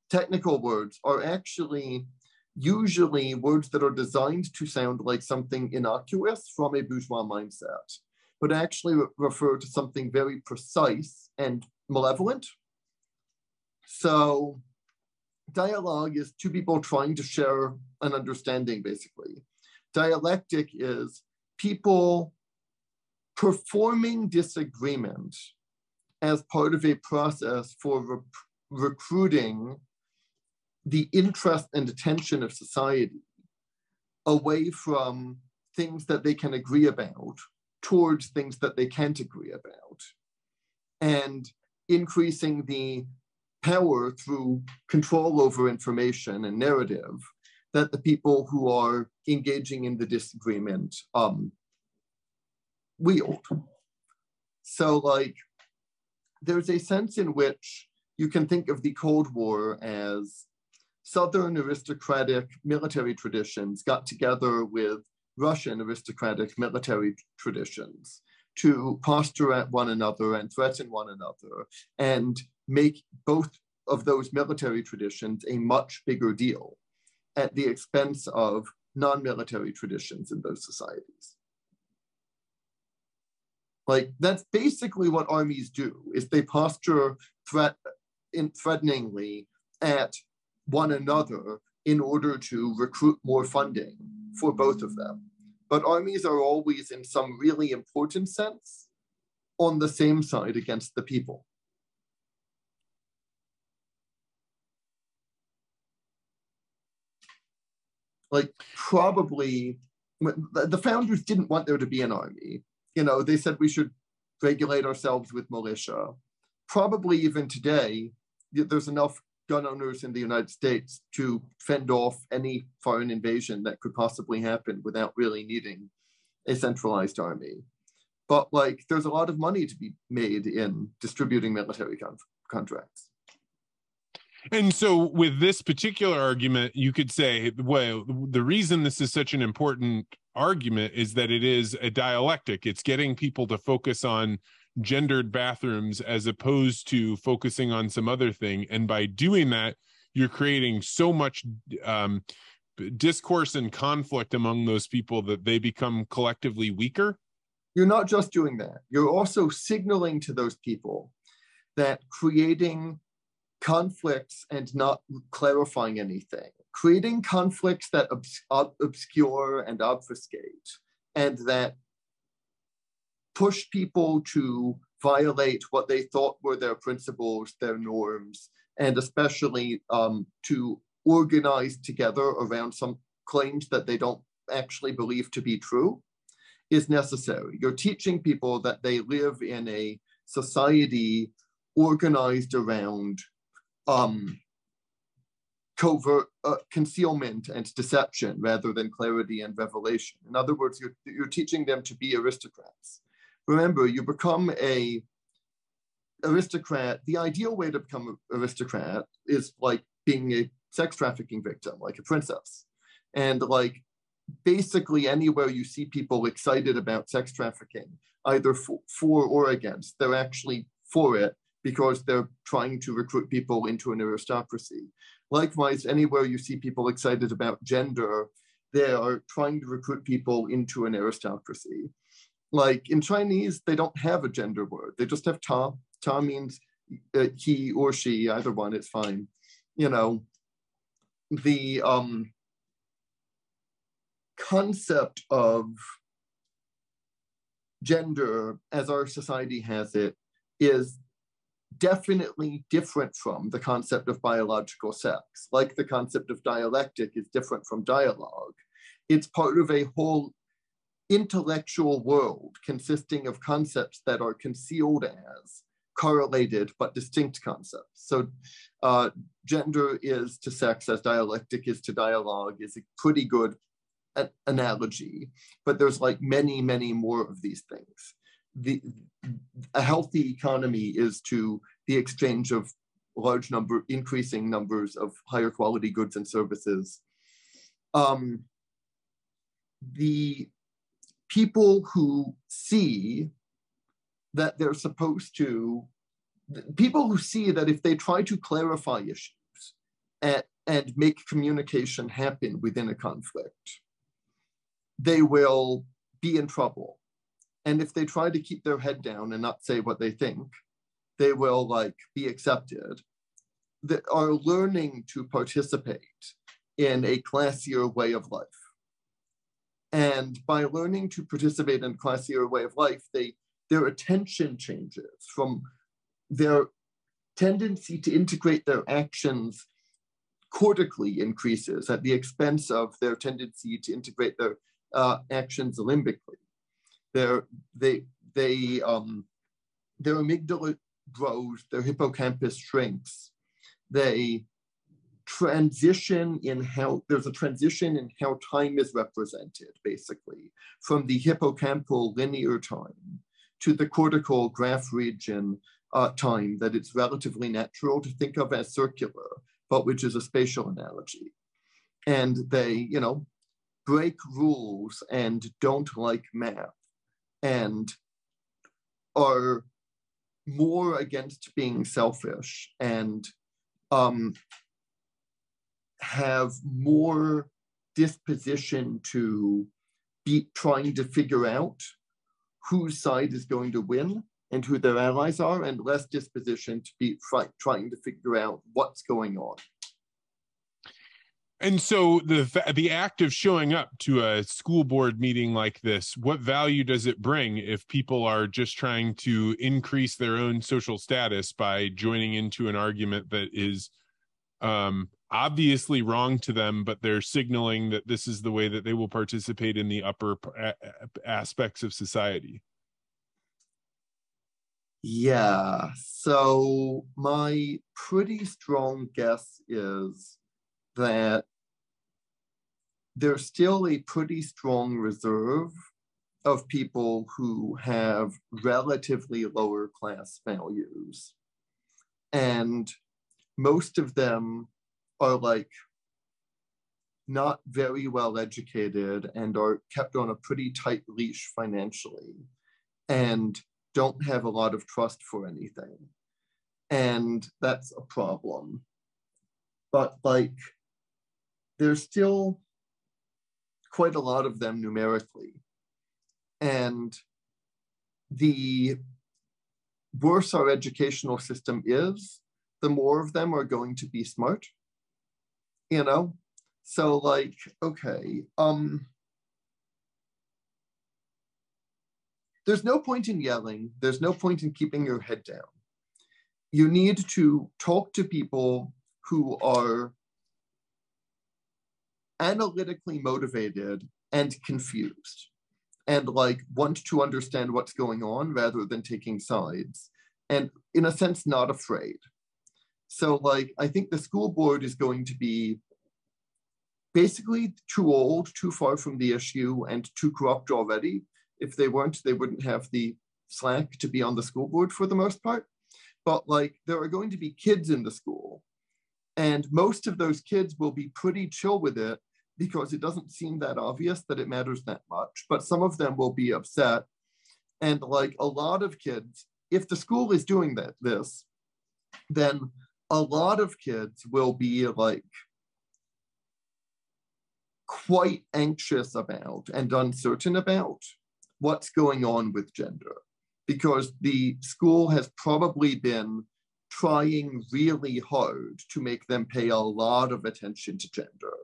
[SPEAKER 1] technical words are actually usually words that are designed to sound like something innocuous from a bourgeois mindset, but actually re- refer to something very precise and malevolent. So, dialogue is two people trying to share an understanding, basically. Dialectic is people performing disagreement as part of a process for re- recruiting the interest and attention of society away from things that they can agree about towards things that they can't agree about and increasing the power through control over information and narrative that the people who are engaging in the disagreement um, wield. So, like, there's a sense in which you can think of the Cold War as Southern aristocratic military traditions got together with Russian aristocratic military traditions to posture at one another and threaten one another and make both of those military traditions a much bigger deal at the expense of non-military traditions in those societies. Like that's basically what armies do is they posture threat in threateningly at one another in order to recruit more funding for both of them. But armies are always, in some really important sense, on the same side against the people. Like, probably the founders didn't want there to be an army. You know, they said we should regulate ourselves with militia. Probably even today, there's enough gun owners in the United States to fend off any foreign invasion that could possibly happen without really needing a centralized army. But like, there's a lot of money to be made in distributing military con- contracts.
[SPEAKER 3] And so, with this particular argument, you could say, well, the reason this is such an important argument is that it is a dialectic. It's getting people to focus on gendered bathrooms as opposed to focusing on some other thing. And by doing that you're creating so much um, discourse and conflict among those people that they become collectively weaker.
[SPEAKER 1] You're not just doing that. You're also signaling to those people that creating conflicts and not clarifying anything creating conflicts that obs- ob- obscure and obfuscate and that push people to violate what they thought were their principles, their norms, and especially um, to organize together around some claims that they don't actually believe to be true is necessary. You're teaching people that they live in a society organized around um, covert uh, concealment and deception rather than clarity and revelation. In other words, you're, you're teaching them to be aristocrats remember, you become a aristocrat. The ideal way to become an aristocrat is like being a sex trafficking victim, like a princess. And like basically anywhere you see people excited about sex trafficking, either for, for or against, they're actually for it because they're trying to recruit people into an aristocracy. Likewise, anywhere you see people excited about gender, they are trying to recruit people into an aristocracy like in Chinese, they don't have a gender word. They just have ta. Ta means uh, he or she, either one, it's fine. You know, the um, concept of gender as our society has it is definitely different from the concept of biological sex, like the concept of dialectic is different from dialogue. It's part of a whole intellectual world consisting of concepts that are concealed as correlated but distinct concepts. So uh, gender is to sex as dialectic is to dialogue is a pretty good analogy, but there's like many, many more of these things. The, a healthy economy is to the exchange of large number, increasing numbers of higher quality goods and services. Um, the people who see that they're supposed to, people who see that if they try to clarify issues and, and make communication happen within a conflict, they will be in trouble. And if they try to keep their head down and not say what they think, they will like be accepted. That are learning to participate in a classier way of life. And by learning to participate in a classier way of life, they their attention changes from their tendency to integrate their actions cortically increases at the expense of their tendency to integrate their uh, actions limbically. Their, they, they, um, their amygdala grows, their hippocampus shrinks. They transition in how, there's a transition in how time is represented, basically, from the hippocampal linear time to the cortical graph region uh, time that it's relatively natural to think of as circular, but which is a spatial analogy. And they, you know, break rules and don't like math and are more against being selfish and um, have more disposition to be trying to figure out whose side is going to win and who their allies are, and less disposition to be trying to figure out what's going on.
[SPEAKER 3] And so the the act of showing up to a school board meeting like this, what value does it bring if people are just trying to increase their own social status by joining into an argument that is um, obviously wrong to them, but they're signaling that this is the way that they will participate in the upper aspects of society?
[SPEAKER 1] Yeah. So my pretty strong guess is that there's still a pretty strong reserve of people who have relatively lower class values. And most of them are like not very well educated and are kept on a pretty tight leash financially and don't have a lot of trust for anything. And that's a problem. But like, there's still quite a lot of them numerically. And the worse our educational system is, the more of them are going to be smart. You know? So like, okay, um there's no point in yelling, there's no point in keeping your head down. You need to talk to people who are analytically motivated and confused and like want to understand what's going on rather than taking sides and in a sense not afraid. So like i think the school board is going to be basically too old too far from the issue and too corrupt already. If they weren't they wouldn't have the slack to be on the school board for the most part. But like there are going to be kids in the school and most of those kids will be pretty chill with it because it doesn't seem that obvious that it matters that much. But some of them will be upset. And like a lot of kids, if the school is doing that, this, then a lot of kids will be like quite anxious about and uncertain about what's going on with gender because the school has probably been trying really hard to make them pay a lot of attention to gender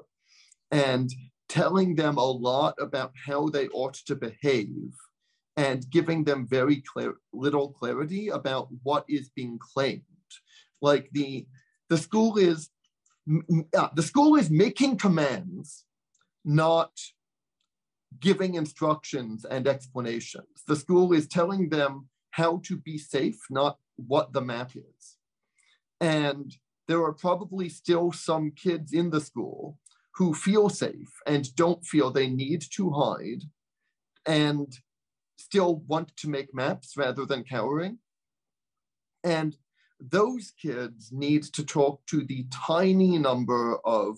[SPEAKER 1] and telling them a lot about how they ought to behave and giving them very clear, little clarity about what is being claimed. Like the the school is uh, the school is making commands, not giving instructions and explanations. The school is telling them how to be safe, not what the map is. And there are probably still some kids in the school who feel safe and don't feel they need to hide and still want to make maps rather than cowering. And those kids need to talk to the tiny number of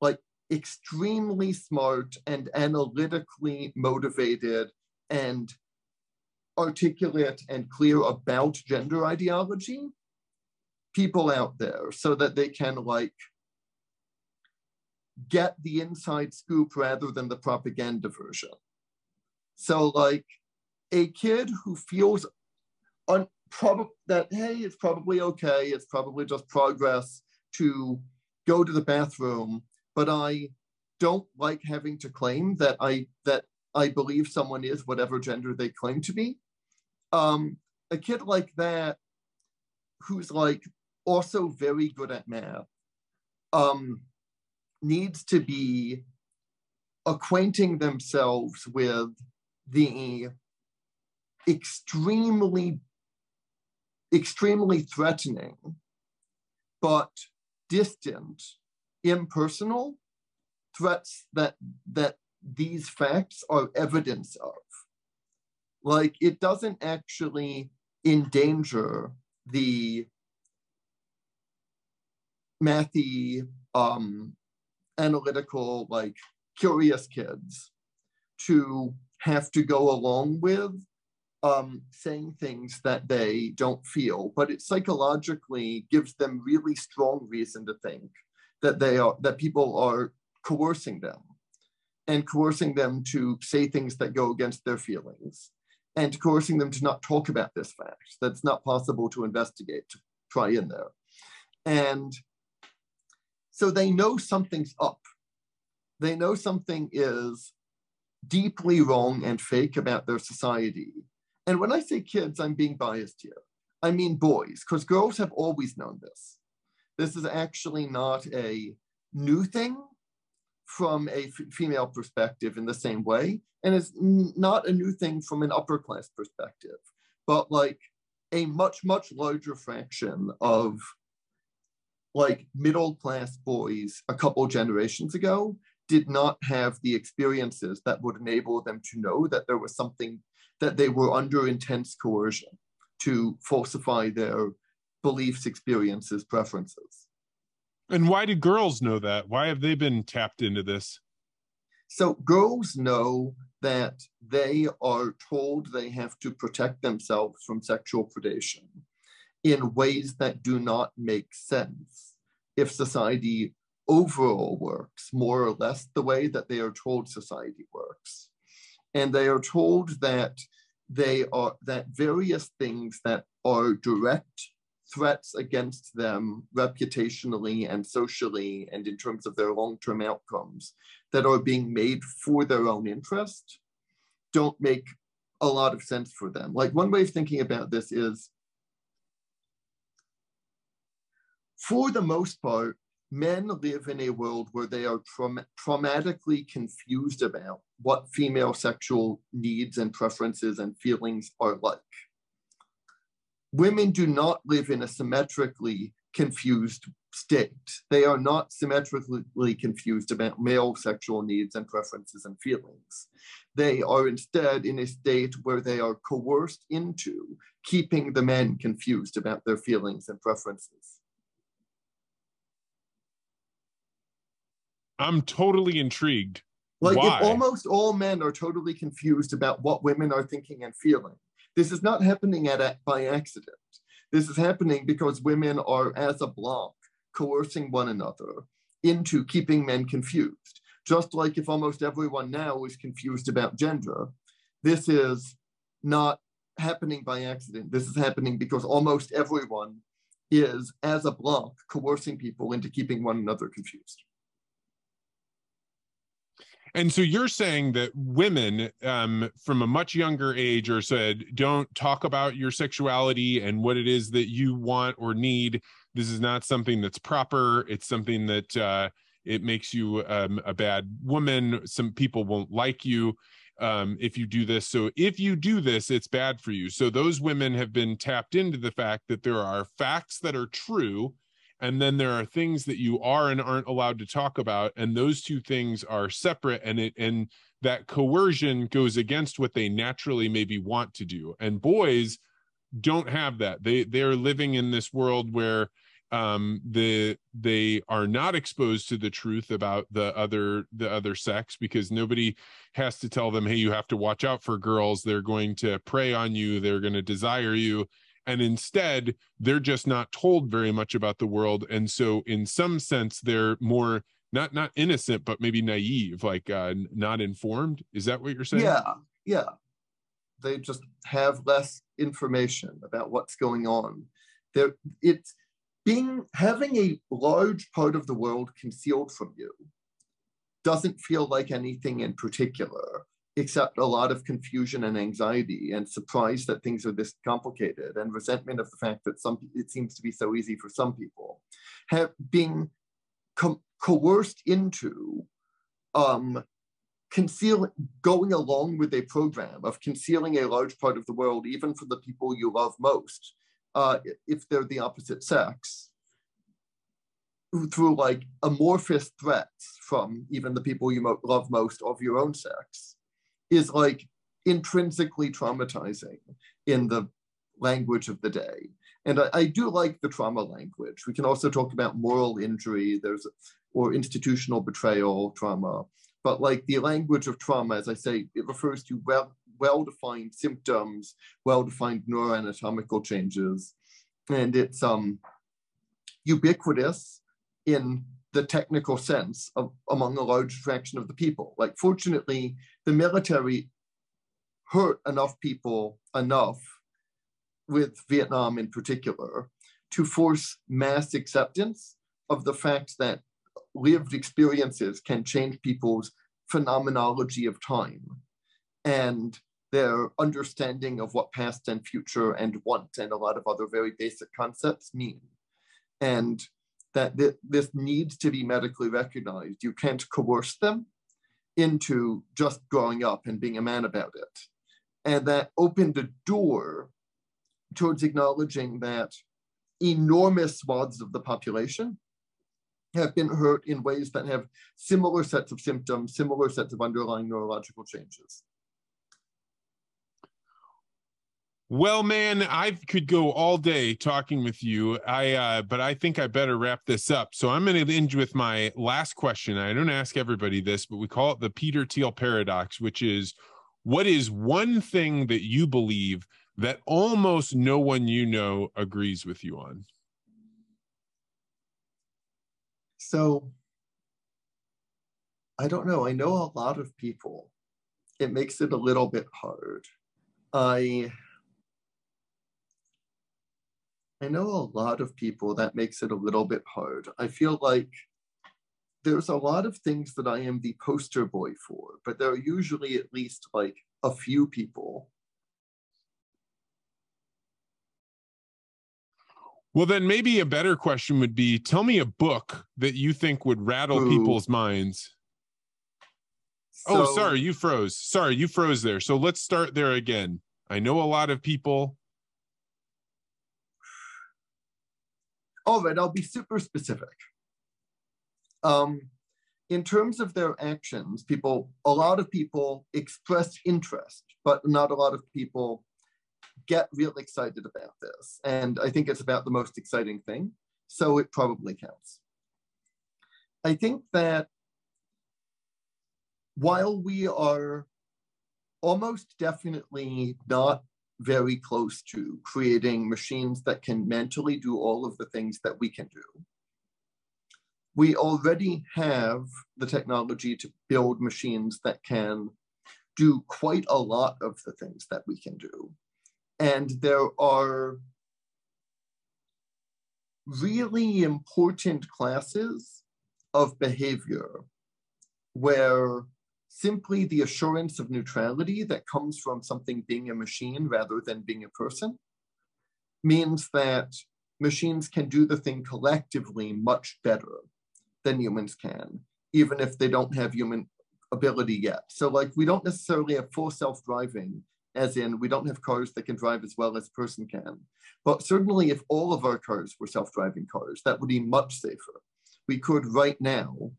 [SPEAKER 1] like extremely smart and analytically motivated and articulate and clear about gender ideology people out there so that they can like get the inside scoop rather than the propaganda version. So like a kid who feels un- prob- that hey it's probably okay it's probably just progress to go to the bathroom but i don't like having to claim that i that i believe someone is whatever gender they claim to be. Um a kid like that who's like also very good at math um needs to be acquainting themselves with the extremely extremely threatening, but distant, impersonal threats that that these facts are evidence of. Like it doesn't actually endanger the mathy, um, analytical, like curious kids to have to go along with um, saying things that they don't feel, but it psychologically gives them really strong reason to think that they are that people are coercing them and coercing them to say things that go against their feelings and coercing them to not talk about this fact that's not possible to investigate to try in there. And so they know something's up they know something is deeply wrong and fake about their society and when I say kids, I'm being biased here. I mean boys, because girls have always known this. This is actually not a new thing from a f- female perspective in the same way, and it's n- not a new thing from an upper class perspective, but like a much, much larger fraction of like middle class boys a couple generations ago did not have the experiences that would enable them to know that there was something that they were under intense coercion to falsify their beliefs, experiences, preferences.
[SPEAKER 3] And why do girls know that? Why have they been tapped into this?
[SPEAKER 1] So, girls know that they are told they have to protect themselves from sexual predation in ways that do not make sense if society overall works more or less the way that they are told society works. And they are told that they are that various things that are direct threats against them reputationally and socially and in terms of their long-term outcomes that are being made for their own interest don't make a lot of sense for them like one way of thinking about this is for the most part men live in a world where they are traum- traumatically confused about what female sexual needs and preferences and feelings are like. Women do not live in a symmetrically confused state. They are not symmetrically confused about male sexual needs and preferences and feelings. They are instead in a state where they are coerced into keeping the men confused about their feelings and preferences.
[SPEAKER 3] I'm totally intrigued.
[SPEAKER 1] Like
[SPEAKER 3] Why?
[SPEAKER 1] if almost all men are totally confused about what women are thinking and feeling, this is not happening at a, by accident. This is happening because women are, as a block, coercing one another into keeping men confused. Just like if almost everyone now is confused about gender, this is not happening by accident. This is happening because almost everyone is, as a block, coercing people into keeping one another confused.
[SPEAKER 3] And so you're saying that women um, from a much younger age are said, don't talk about your sexuality and what it is that you want or need. This is not something that's proper. It's something that uh, it makes you um, a bad woman. Some people won't like you. um, if you do this. So if you do this, it's bad for you. So those women have been tapped into the fact that there are facts that are true. And then there are things that you are and aren't allowed to talk about. And those two things are separate. And it, and that coercion goes against what they naturally maybe want to do. And boys don't have that. They, they're living in this world where um the they are not exposed to the truth about the other the other sex because nobody has to tell them hey you have to watch out for girls they're going to prey on you they're going to desire you and instead they're just not told very much about the world. And so in some sense they're more not not innocent but maybe naive like uh not informed. Is that what you're saying?
[SPEAKER 1] Yeah. Yeah. They just have less information about what's going on. There it's being having a large part of the world concealed from you doesn't feel like anything in particular except a lot of confusion and anxiety and surprise that things are this complicated and resentment of the fact that some it seems to be so easy for some people have co- coerced into um, concealing going along with a program of concealing a large part of the world even for the people you love most uh, if they're the opposite sex through like amorphous threats from even the people you mo- love most of your own sex is like intrinsically traumatizing in the language of the day. And I, I, do like the trauma language. We can also talk about moral injury. There's or institutional betrayal trauma. But like the language of trauma as i say it refers to well well-defined symptoms, well-defined neuroanatomical changes, and it's um, ubiquitous in the technical sense of, among a large fraction of the people. Like, fortunately, the military hurt enough people enough with Vietnam in particular to force mass acceptance of the fact that lived experiences can change people's phenomenology of time. And their understanding of what past and future and want and a lot of other very basic concepts mean. And that th- this needs to be medically recognized. You can't coerce them into just growing up and being a man about it. And that opened a door towards acknowledging that enormous swaths of the population have been hurt in ways that have similar sets of symptoms, similar sets of underlying neurological changes.
[SPEAKER 3] Well, man, I could go all day talking with you. I uh, but I think I better wrap this up. So I'm going to end with my last question. I don't ask everybody this, but we call it the Peter Thiel paradox, which is what is one thing that you believe that almost no one you know agrees with you on?
[SPEAKER 1] So I don't know. I know a lot of people. It makes it a little bit hard. I I know a lot of people that makes it a little bit hard. I feel like there's a lot of things that I am the poster boy for, but there are usually at least like a few people.
[SPEAKER 3] Well, then maybe a better question would be tell me a book that you think would rattle Ooh. people's minds. Oh, so, oh, sorry, you froze. Sorry, you froze there. So let's start there again. I know a lot of people
[SPEAKER 1] All right, I'll be super specific. Um, in terms of their actions, people, a lot of people express interest, but not a lot of people get real excited about this. And I think it's about the most exciting thing. So it probably counts. I think that while we are almost definitely not very close to creating machines that can mentally do all of the things that we can do. We already have the technology to build machines that can do quite a lot of the things that we can do. And there are really important classes of behavior where simply the assurance of neutrality that comes from something being a machine rather than being a person means that machines can do the thing collectively much better than humans can, even if they don't have human ability yet. So like we don't necessarily have full self-driving, as in we don't have cars that can drive as well as a person can. But certainly if all of our cars were self-driving cars, that would be much safer. We could right now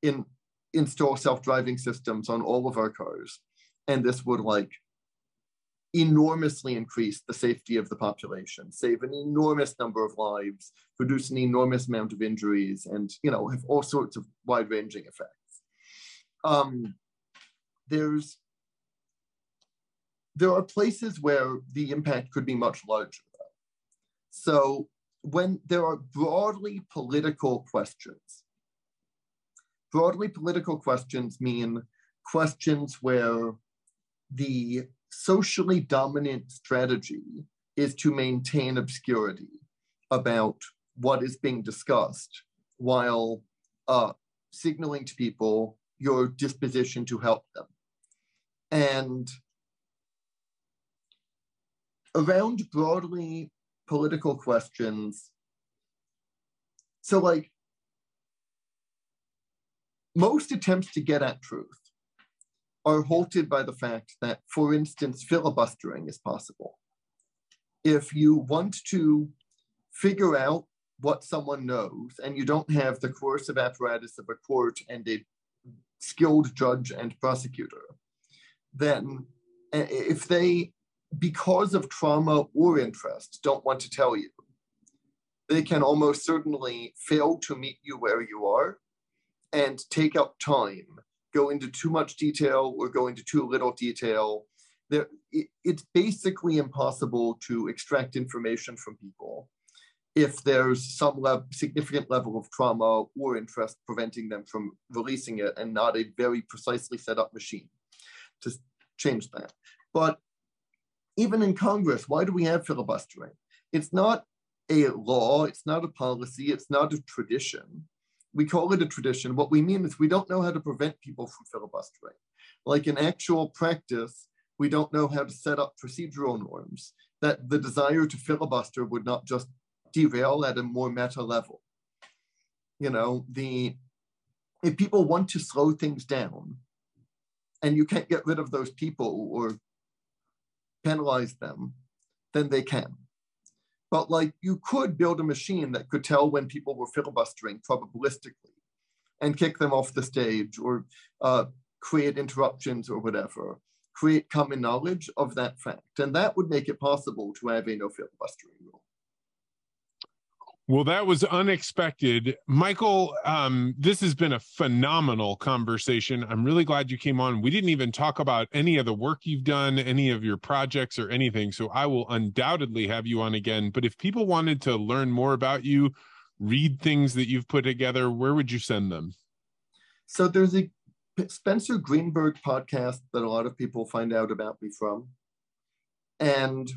[SPEAKER 1] in install self-driving systems on all of our cars. And this would like enormously increase the safety of the population, save an enormous number of lives, produce an enormous amount of injuries, and you know have all sorts of wide-ranging effects. Um, there's there are places where the impact could be much larger. So when there are broadly political questions, broadly political questions mean questions where the socially dominant strategy is to maintain obscurity about what is being discussed while uh, signaling to people your disposition to help them. And around broadly political questions, so like most attempts to get at truth are halted by the fact that, for instance, filibustering is possible. If you want to figure out what someone knows and you don't have the coercive apparatus of a court and a skilled judge and prosecutor, then eh, if they, because of trauma or interest, don't want to tell you, they can almost certainly fail to meet you where you are and take up time go into too much detail or go into too little detail. There, it, it's basically impossible to extract information from people if there's some le- significant level of trauma or interest preventing them from releasing it and not a very precisely set up machine to change that. But even in Congress, why do we have filibustering? It's not a law, it's not a policy, it's not a tradition we call it a tradition. What we mean is we don't know how to prevent people from filibustering. Like in actual practice, we don't know how to set up procedural norms that the desire to filibuster would not just derail at a more meta level. You know, the if people want to slow things down and you can't get rid of those people or penalize them, then they can. But like you could build a machine that could tell when people were filibustering probabilistically and kick them off the stage or uh, create interruptions or whatever, create common knowledge of that fact. And that would make it possible to have a no filibustering rule.
[SPEAKER 3] Well, that was unexpected. Michael, um, this has been a phenomenal conversation. I'm really glad you came on. We didn't even talk about any of the work you've done, any of your projects or anything. So I will undoubtedly have you on again. But if people wanted to learn more about you, read things that you've put together, where would you send them?
[SPEAKER 1] So there's a Spencer Greenberg podcast that a lot of people find out about me from. And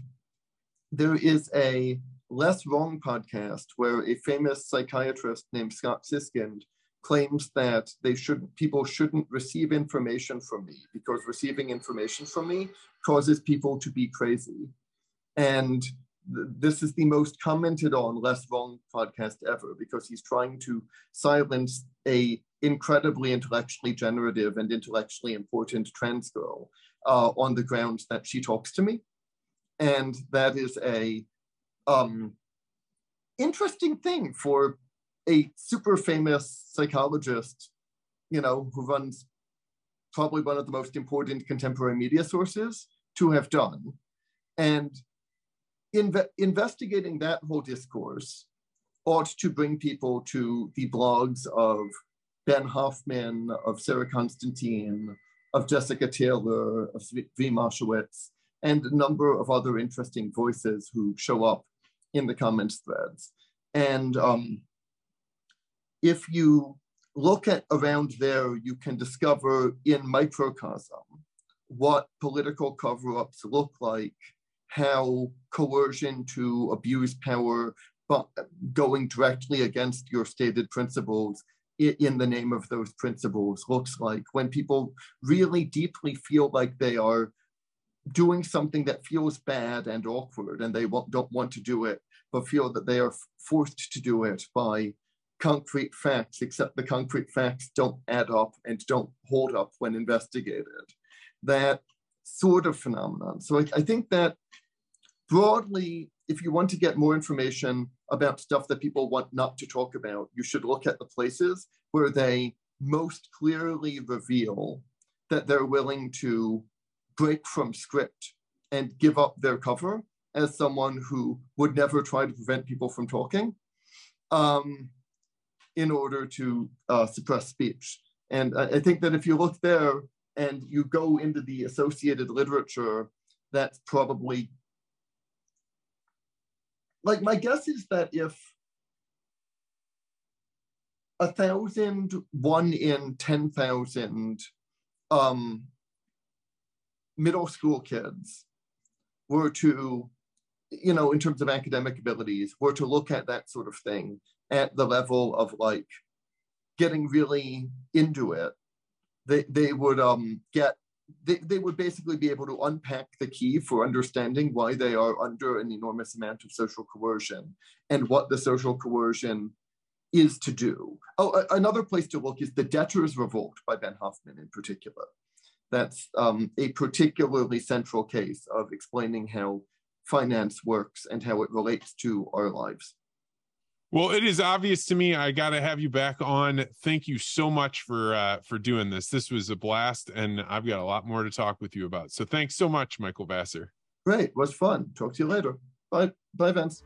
[SPEAKER 1] there is a Less Wrong podcast, where a famous psychiatrist named Scott Siskind claims that they should people shouldn't receive information from me because receiving information from me causes people to be crazy. And th- this is the most commented on Less Wrong podcast ever because he's trying to silence a incredibly intellectually generative and intellectually important trans girl uh, on the grounds that she talks to me. And that is a um, interesting thing for a super famous psychologist, you know, who runs probably one of the most important contemporary media sources to have done. And inve- investigating that whole discourse ought to bring people to the blogs of Ben Hoffman, of Sarah Constantine, of Jessica Taylor, of Zvi Mowshowitz, and a number of other interesting voices who show up in the comments threads. And um, if you look at around there, you can discover in microcosm what political cover-ups look like, how coercion to abuse power, but going directly against your stated principles in the name of those principles looks like when people really deeply feel like they are doing something that feels bad and awkward and they don't want to do it but feel that they are forced to do it by concrete facts, except the concrete facts don't add up and don't hold up when investigated. That sort of phenomenon. So I, I think that broadly, if you want to get more information about stuff that people want not to talk about, you should look at the places where they most clearly reveal that they're willing to break from script and give up their cover as someone who would never try to prevent people from talking um, in order to uh, suppress speech. And I, I think that if you look there and you go into the associated literature, that's probably like my guess is that if a thousand, one in 10,000 um, middle school kids were to, you know, in terms of academic abilities, were to look at that sort of thing at the level of like getting really into it, they, they would um, get they, they would basically be able to unpack the key for understanding why they are under an enormous amount of social coercion and what the social coercion is to do. Oh, another place to look is The Debtor's Revolt by Ben Hoffman in particular. That's um, a particularly central case of explaining how finance works and how it relates to our lives.
[SPEAKER 3] Well, it is obvious to me. I got to have you back on. Thank you so much for uh, for doing this. This was a blast, and I've got a lot more to talk with you about. So, thanks so much, Michael Vassar.
[SPEAKER 1] Great, was fun. Talk to you later. Bye, bye, Vance.